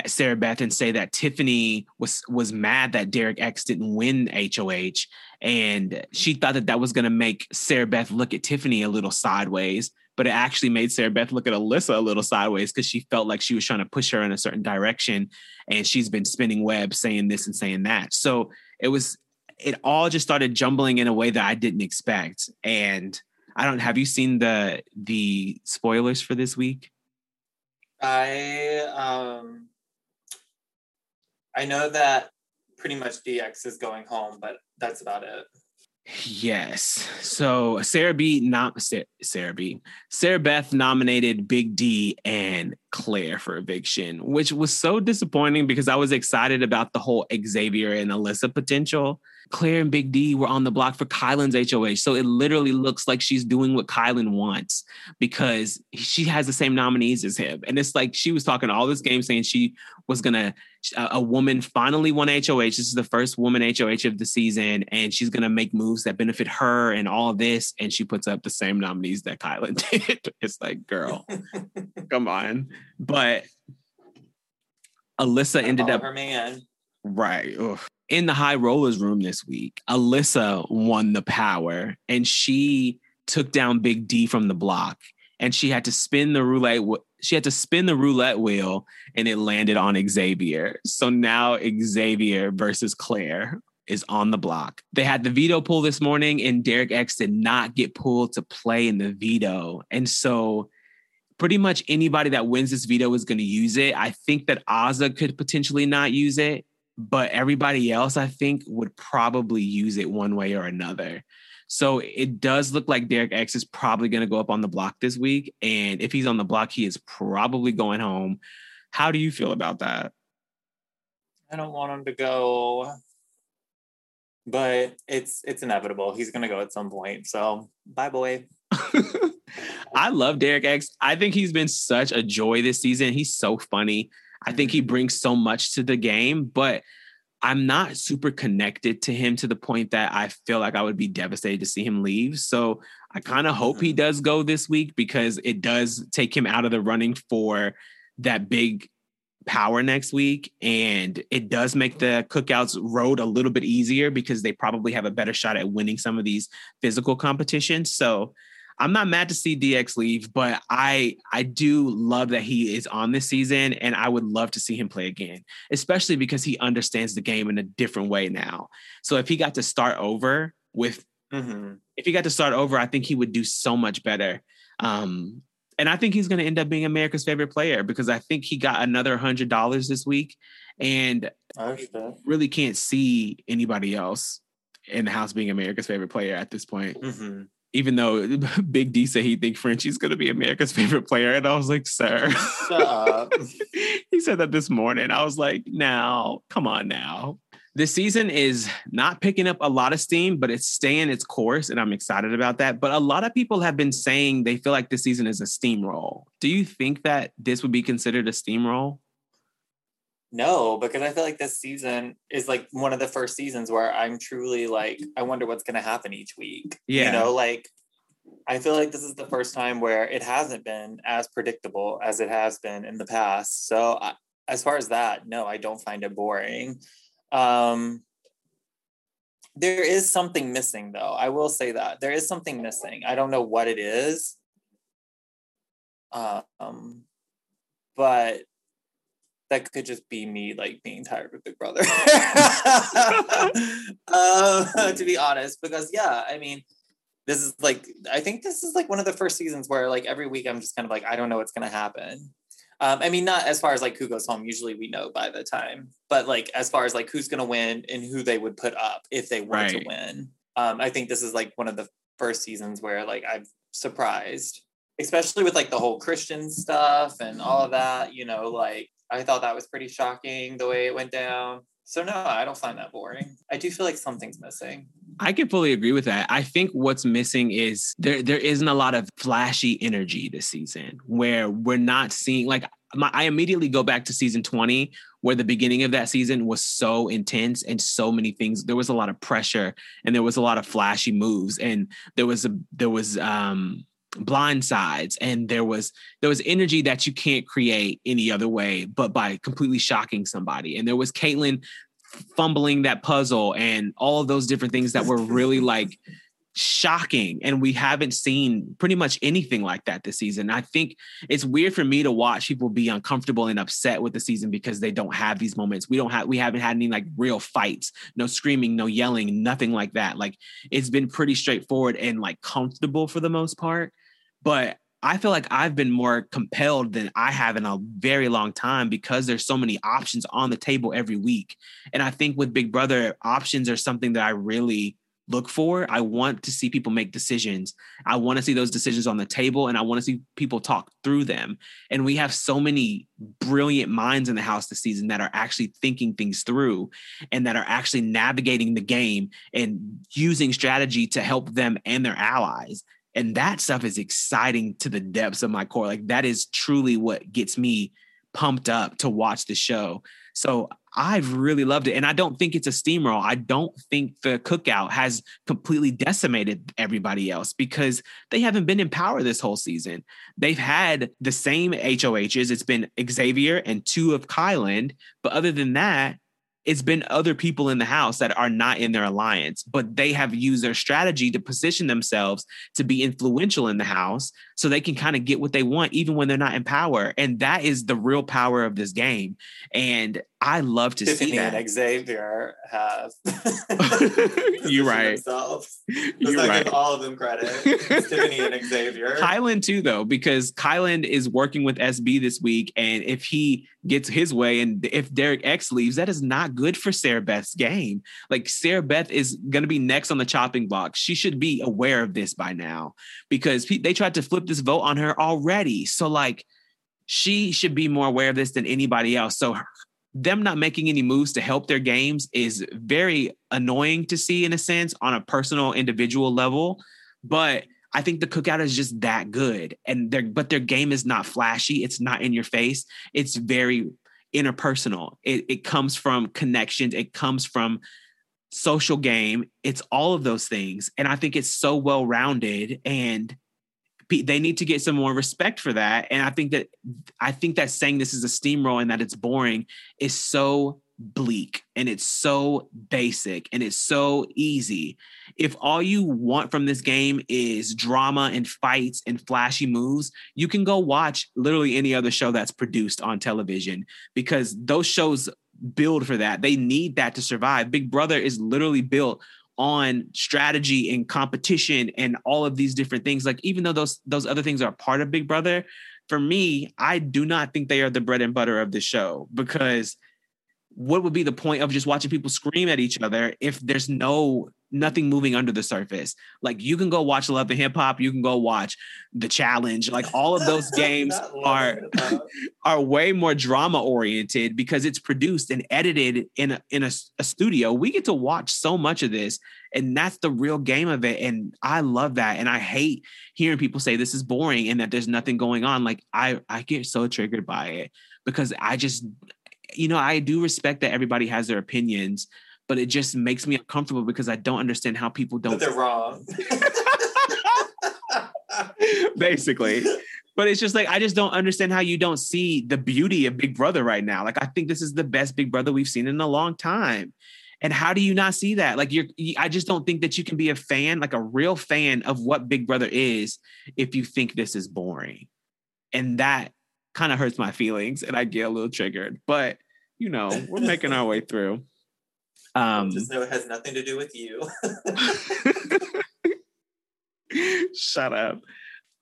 Sarah Beth and say that Tiffany was was mad that Derek X didn't win HOH, and she thought that that was going to make Sarah Beth look at Tiffany a little sideways. But it actually made Sarah Beth look at Alyssa a little sideways because she felt like she was trying to push her in a certain direction, and she's been spinning web, saying this and saying that. So it was, it all just started jumbling in a way that I didn't expect. And I don't. Have you seen the the spoilers for this week? I um I know that pretty much DX is going home, but that's about it. Yes. So Sarah B. Not Sarah B. Sarah Beth nominated Big D and Claire for eviction, which was so disappointing because I was excited about the whole Xavier and Alyssa potential. Claire and Big D were on the block for Kyland's HOH. So it literally looks like she's doing what Kyland wants because she has the same nominees as him. And it's like she was talking all this game saying she was going to, a woman finally won HOH. This is the first woman HOH of the season. And she's going to make moves that benefit her and all this. And she puts up the same nominees that Kyland did. it's like, girl, come on. But Alyssa ended up. Her man. Right. Ugh in the high rollers room this week, Alyssa won the power and she took down Big D from the block and she had to spin the roulette she had to spin the roulette wheel and it landed on Xavier. So now Xavier versus Claire is on the block. They had the veto pull this morning and Derek X did not get pulled to play in the veto. And so pretty much anybody that wins this veto is going to use it. I think that Azah could potentially not use it but everybody else I think would probably use it one way or another. So it does look like Derek X is probably going to go up on the block this week. And if he's on the block, he is probably going home. How do you feel about that? I don't want him to go, but it's it's inevitable. He's going to go at some point. So bye, boy. I love Derek X. I think he's been such a joy this season. He's so funny. I think he brings so much to the game, but I'm not super connected to him to the point that I feel like I would be devastated to see him leave. So I kind of hope he mm-hmm. does go this week because it does take him out of the running for that big power next week. And it does make the cookouts road a little bit easier because they probably have a better shot at winning some of these physical competitions. So I'm not mad to see DX leave, but I I do love that he is on this season, and I would love to see him play again, especially because he understands the game in a different way now. So if he got to start over with, mm-hmm. if he got to start over, I think he would do so much better. Um, and I think he's going to end up being America's favorite player because I think he got another hundred dollars this week, and I really can't see anybody else in the house being America's favorite player at this point. Mm-hmm even though Big D said he think Frenchie's going to be America's favorite player, and I was like, "Sir, he said that this morning. I was like, "Now, come on, now." This season is not picking up a lot of steam, but it's staying its course, and I'm excited about that. But a lot of people have been saying they feel like this season is a steamroll. Do you think that this would be considered a steamroll? No, because I feel like this season is like one of the first seasons where I'm truly like, I wonder what's going to happen each week. Yeah. You know, like, I feel like this is the first time where it hasn't been as predictable as it has been in the past. So, I, as far as that, no, I don't find it boring. Um, there is something missing, though. I will say that there is something missing. I don't know what it is. Um, but that could just be me like being tired of Big Brother. uh, to be honest, because yeah, I mean, this is like I think this is like one of the first seasons where like every week I'm just kind of like I don't know what's gonna happen. Um, I mean, not as far as like who goes home. Usually we know by the time, but like as far as like who's gonna win and who they would put up if they were right. to win. Um, I think this is like one of the first seasons where like I'm surprised, especially with like the whole Christian stuff and all of that. You know, like I thought that was pretty shocking the way it went down. So no, I don't find that boring. I do feel like something's missing. I can fully agree with that. I think what's missing is there there isn't a lot of flashy energy this season where we're not seeing like my, I immediately go back to season 20 where the beginning of that season was so intense and so many things there was a lot of pressure and there was a lot of flashy moves and there was a there was um blind sides and there was there was energy that you can't create any other way but by completely shocking somebody. And there was caitlyn fumbling that puzzle and all of those different things that were really like shocking. And we haven't seen pretty much anything like that this season. I think it's weird for me to watch people be uncomfortable and upset with the season because they don't have these moments. We don't have we haven't had any like real fights no screaming no yelling nothing like that. Like it's been pretty straightforward and like comfortable for the most part but I feel like I've been more compelled than I have in a very long time because there's so many options on the table every week. And I think with Big Brother, options are something that I really look for. I want to see people make decisions. I want to see those decisions on the table and I want to see people talk through them. And we have so many brilliant minds in the house this season that are actually thinking things through and that are actually navigating the game and using strategy to help them and their allies. And that stuff is exciting to the depths of my core. Like that is truly what gets me pumped up to watch the show. So I've really loved it. And I don't think it's a steamroll. I don't think the cookout has completely decimated everybody else because they haven't been in power this whole season. They've had the same HOHs. It's been Xavier and two of Kyland. But other than that, it's been other people in the house that are not in their alliance, but they have used their strategy to position themselves to be influential in the house so they can kind of get what they want even when they're not in power. And that is the real power of this game. And I love to Tiffany see that. and Xavier have. You're right. Themselves. Let's You're not right. give all of them credit. Tiffany and Xavier. Kyland too, though, because Kyland is working with SB this week, and if he gets his way, and if Derek X leaves, that is not good for Sarah Beth's game. Like Sarah Beth is going to be next on the chopping block. She should be aware of this by now because they tried to flip this vote on her already. So like, she should be more aware of this than anybody else. So them not making any moves to help their games is very annoying to see in a sense on a personal individual level. But i think the cookout is just that good and their but their game is not flashy. It's not in your face. It's very interpersonal. It, it comes from connections. It comes from social game. It's all of those things. And i think it's so well rounded and they need to get some more respect for that and i think that i think that saying this is a steamroll and that it's boring is so bleak and it's so basic and it's so easy. If all you want from this game is drama and fights and flashy moves you can go watch literally any other show that's produced on television because those shows build for that. They need that to survive. Big brother is literally built on strategy and competition and all of these different things. Like even though those those other things are part of big brother for me i do not think they are the bread and butter of the show because what would be the point of just watching people scream at each other if there's no nothing moving under the surface like you can go watch love and hip hop you can go watch the challenge like all of those games are are way more drama oriented because it's produced and edited in a, in a, a studio. We get to watch so much of this, and that's the real game of it. And I love that. And I hate hearing people say this is boring and that there's nothing going on. Like I I get so triggered by it because I just you know I do respect that everybody has their opinions. But it just makes me uncomfortable because I don't understand how people don't they're wrong. basically. But it's just like I just don't understand how you don't see the beauty of Big Brother right now. Like I think this is the best Big Brother we've seen in a long time. And how do you not see that? Like you're I just don't think that you can be a fan, like a real fan of what Big Brother is if you think this is boring. And that kind of hurts my feelings and I get a little triggered. But you know, we're making our way through. Um Just know it has nothing to do with you. Shut up.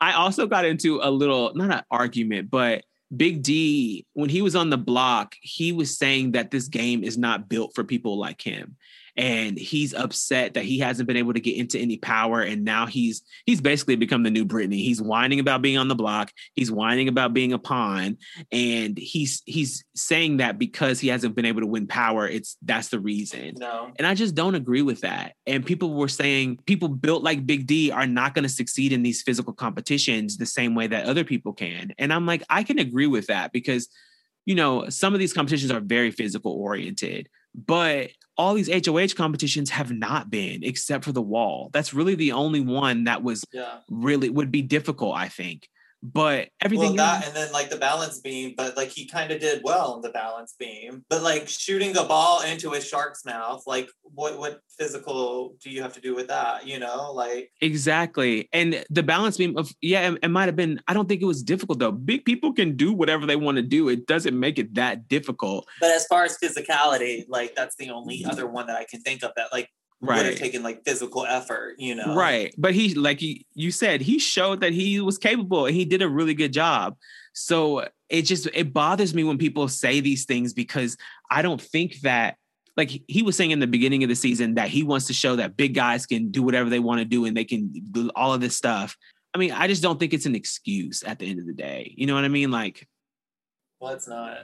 I also got into a little, not an argument, but Big D, when he was on the block, he was saying that this game is not built for people like him. And he's upset that he hasn't been able to get into any power. And now he's he's basically become the new Britini. He's whining about being on the block. He's whining about being a pawn. And he's he's saying that because he hasn't been able to win power, it's that's the reason. no. And I just don't agree with that. And people were saying people built like Big D are not going to succeed in these physical competitions the same way that other people can. And I'm like, I can agree with that because, you know, some of these competitions are very physical oriented, but all these HOH competitions have not been, except for the wall. That's really the only one that was Yeah. really would be difficult, I think. But everything well, that and then like the balance beam, but like he kind of did well in the balance beam. But like shooting a ball into a shark's mouth, like what what physical do you have to do with that? You know, like Exactly. And the balance beam of yeah, it, it might have been I don't think it was difficult though. Big people can do whatever they want to do. It doesn't make it that difficult. but as far as physicality, like that's the only other one that I can think of that like would have taken like physical effort, you know. Right. But he like he, you said he showed that he was capable and he did a really good job. So it just it bothers me when people say these things because I don't think that like he was saying in the beginning of the season that he wants to show that big guys can do whatever they want to do and they can do all of this stuff. I mean, I just don't think it's an excuse at the end of the day. You know what I mean? Like Well, it's not.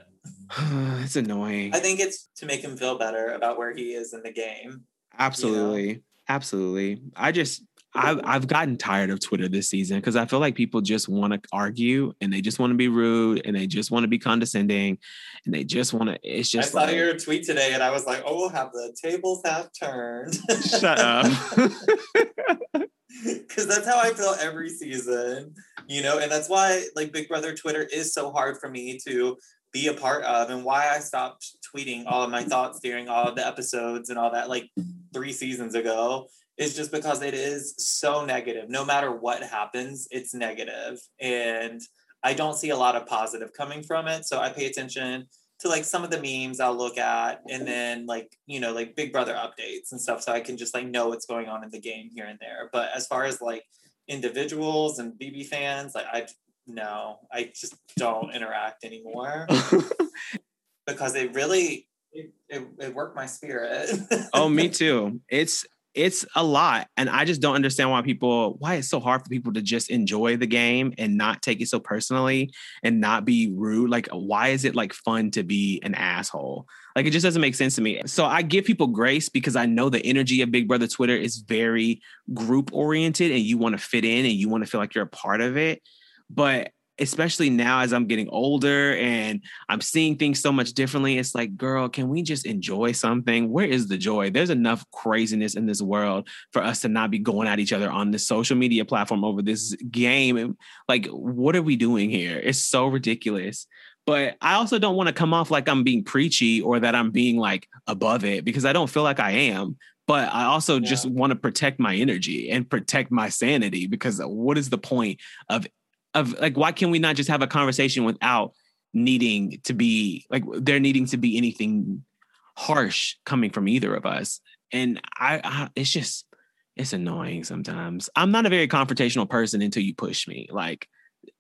it's annoying. I think it's to make him feel better about where he is in the game. Absolutely. Absolutely. I just I've I've gotten tired of Twitter this season because I feel like people just want to argue and they just want to be rude and they just want to be condescending and they just want to. It's just. I just saw like your tweet today and I was like, oh, we'll have the tables have turned. shut up. Because that's how I feel every season, you know, and that's why like Big Brother Twitter is so hard for me to be a part of and why I stopped tweeting all of my thoughts during all of the episodes and all that like three seasons ago is just because it is so negative. No matter what happens, it's negative. And I don't see a lot of positive coming from it. So I pay attention to like some of the memes I'll look at and then like, you know, like Big Brother updates and stuff. So I can just like know what's going on in the game here and there. But as far as like individuals and BB fans, like I no, I just don't interact anymore because it really it, it, it worked my spirit. oh, me too. It's it's a lot, and I just don't understand why people why it's so hard for people to just enjoy the game and not take it so personally and not be rude. Like, why is it like fun to be an asshole? Like, it just doesn't make sense to me. So I give people grace because I know the energy of Big Brother Twitter is very group oriented, and you want to fit in and you want to feel like you're a part of it. But especially now as I'm getting older and I'm seeing things so much differently, it's like, girl, can we just enjoy something? Where is the joy? There's enough craziness in this world for us to not be going at each other on this social media platform over this game. And like, what are we doing here? It's so ridiculous. But I also don't want to come off like I'm being preachy or that I'm being like above it because I don't feel like I am. But I also Yeah. just want to protect my energy and protect my sanity because what is the point of of like why can we not just have a conversation without needing to be like there needing to be anything harsh coming from either of us and I, I it's just it's annoying sometimes i'm not a very confrontational person until you push me like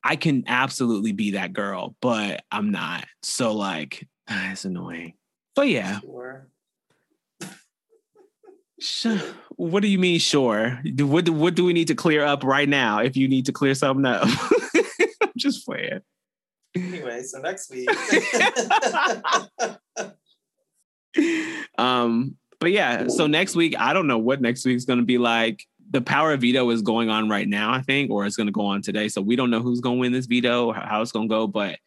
i can absolutely be that girl but i'm not so like it's annoying but yeah Sure. What do you mean, sure? What do, what do we need to clear up right now if you need to clear something up? Just playing. Anyway, so next week. Um, but yeah, so next week, I don't know what next week's going to be like. The power of veto is going on right now, I think, or it's going to go on today. So we don't know who's going to win this veto how it's going to go, but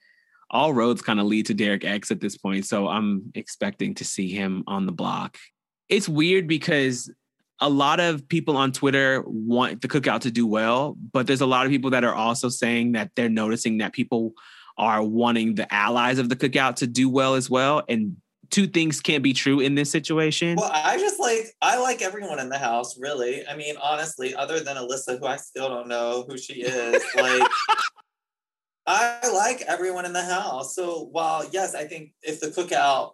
all roads kind of lead to Derek X at this point. So I'm expecting to see him on the block. It's weird because a lot of people on Twitter want the cookout to do well, but there's a lot of people that are also saying that they're noticing that people are wanting the allies of the cookout to do well as well. And two things can't be true in this situation. well, I just like I like everyone in the house, really. I mean, honestly, other than Alyssa, who I still don't know who she is, like I like everyone in the house. So while yes, I think if the cookout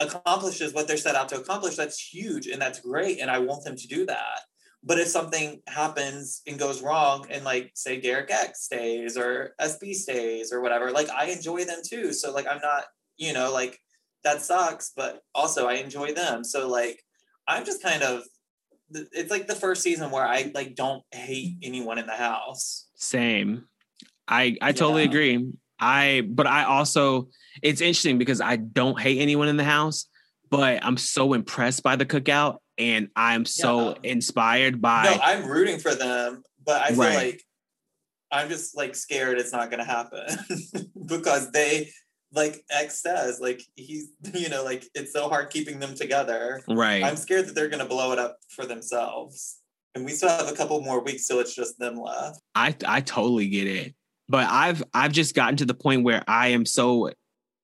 accomplishes what they're set out to accomplish, that's huge and that's great. And I want them to do that. But if something happens and goes wrong, and like say Derek X stays or SB stays or whatever, like I enjoy them too. So like I'm not, you know, like that sucks, but also I enjoy them. So like I'm just kind of it's like the first season where I like don't hate anyone in the house. Same. I I totally Yeah. agree. I but I also it's interesting because I don't hate anyone in the house, but I'm so impressed by the cookout and I'm so Yeah. inspired by no, I'm rooting for them, but I feel Right. like I'm just like scared it's not gonna happen because they like X says, like he's, you know, like it's so hard keeping them together. Right. I'm scared that they're gonna blow it up for themselves. And we still have a couple more weeks till it's just them left. I I totally get it. But I've I've just gotten to the point where I am so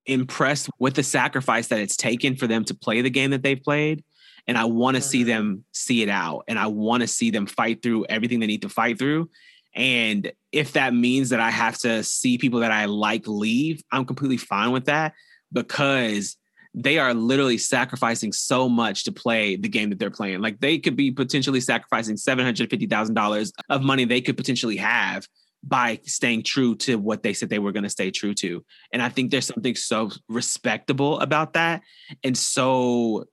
impressed with the sacrifice that it's taken for them to play the game that they've played. And I want to see Mhm. them see it out. And I want to see them fight through everything they need to fight through. And if that means that I have to see people that I like leave, I'm completely fine with that because they are literally sacrificing so much to play the game that they're playing. Like they could be potentially sacrificing $750,000 of money they could potentially have by staying true to what they said they were going to stay true to. And I think there's something so respectable about that. And so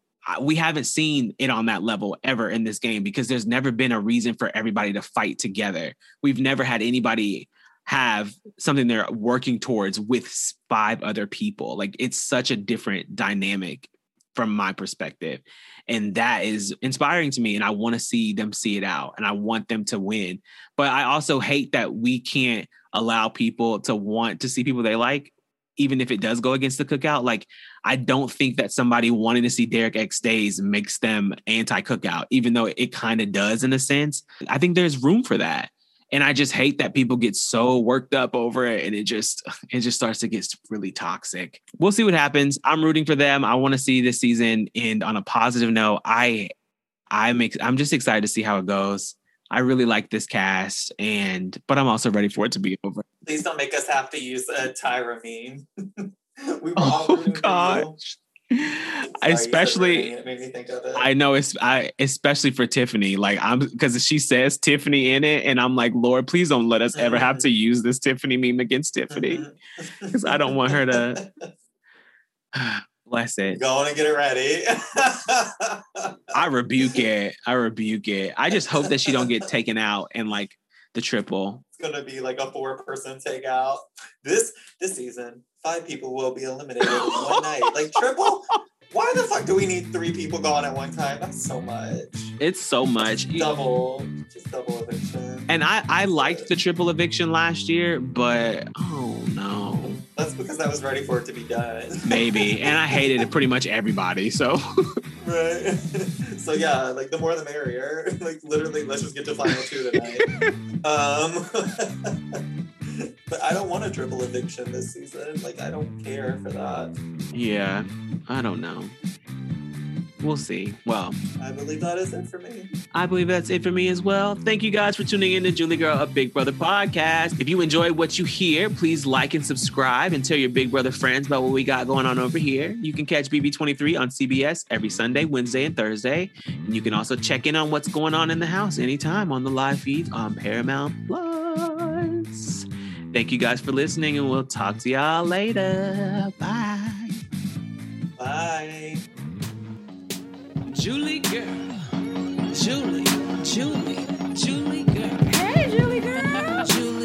we haven't seen it on that level ever in this game because there's never been a reason for everybody to fight together. We've never had anybody have something they're working towards with five other people. Like it's such a different dynamic from my perspective. And that is inspiring to me. And I want to see them see it out and I want them to win. But I also hate that we can't allow people to want to see people they like, even if it does go against the cookout. Like, I don't think that somebody wanting to see Derek X Days makes them anti cookout, even though it kind of does in a sense. I think there's room for that. And I just hate that people get so worked up over it and it just it just starts to get really toxic. We'll see what happens. I'm rooting for them. I want to see this season end on a positive note. I I'm ex- I'm just excited to see how it goes. I really like this cast and but I'm also ready for it to be over. Please don't make us have to use a Tyra meme. we were Oh you. gosh. Sorry, especially rooting, it made me think of it. I know it's I especially for Tiffany. Like I'm because she says Tiffany in it, and I'm like, Lord, please don't let us ever have to mm-hmm. use this Tiffany meme against Tiffany. Mm-hmm. because I don't want her to- Bless it. Go on and get it ready. I rebuke it. I rebuke it. I just hope that she don't get taken out and like the triple. it's gonna be like a four person takeout. This this season, five people will be eliminated in one night. Like triple? Why the fuck do we need three people gone at one time? That's so much. It's so much. Double, just double eviction. And I I liked the triple eviction last year, but oh no, That's because I was ready for it to be done. maybe. And I hated pretty much everybody. So right. so yeah, like the more the merrier. Like literally, let's just get to final two tonight. um, but I don't want a triple eviction this season. Like I don't care for that. yeah, I don't know. We'll see. Well, I believe that is it for me. I believe that's it for me as well. Thank you guys for tuning in to Julie Girl, a Big Brother podcast. If you enjoy what you hear, please like and subscribe and tell your Big Brother friends about what we got going on over here. You can catch BB23 on CBS every Sunday, Wednesday, and Thursday. And you can also check in on what's going on in the house anytime on the live feeds on Paramount Plus. Thank you guys for listening, and we'll talk to y'all later. Bye. Bye. Julie girl, Julie, Julie, Julie girl. Hey, Julie girl. Julie.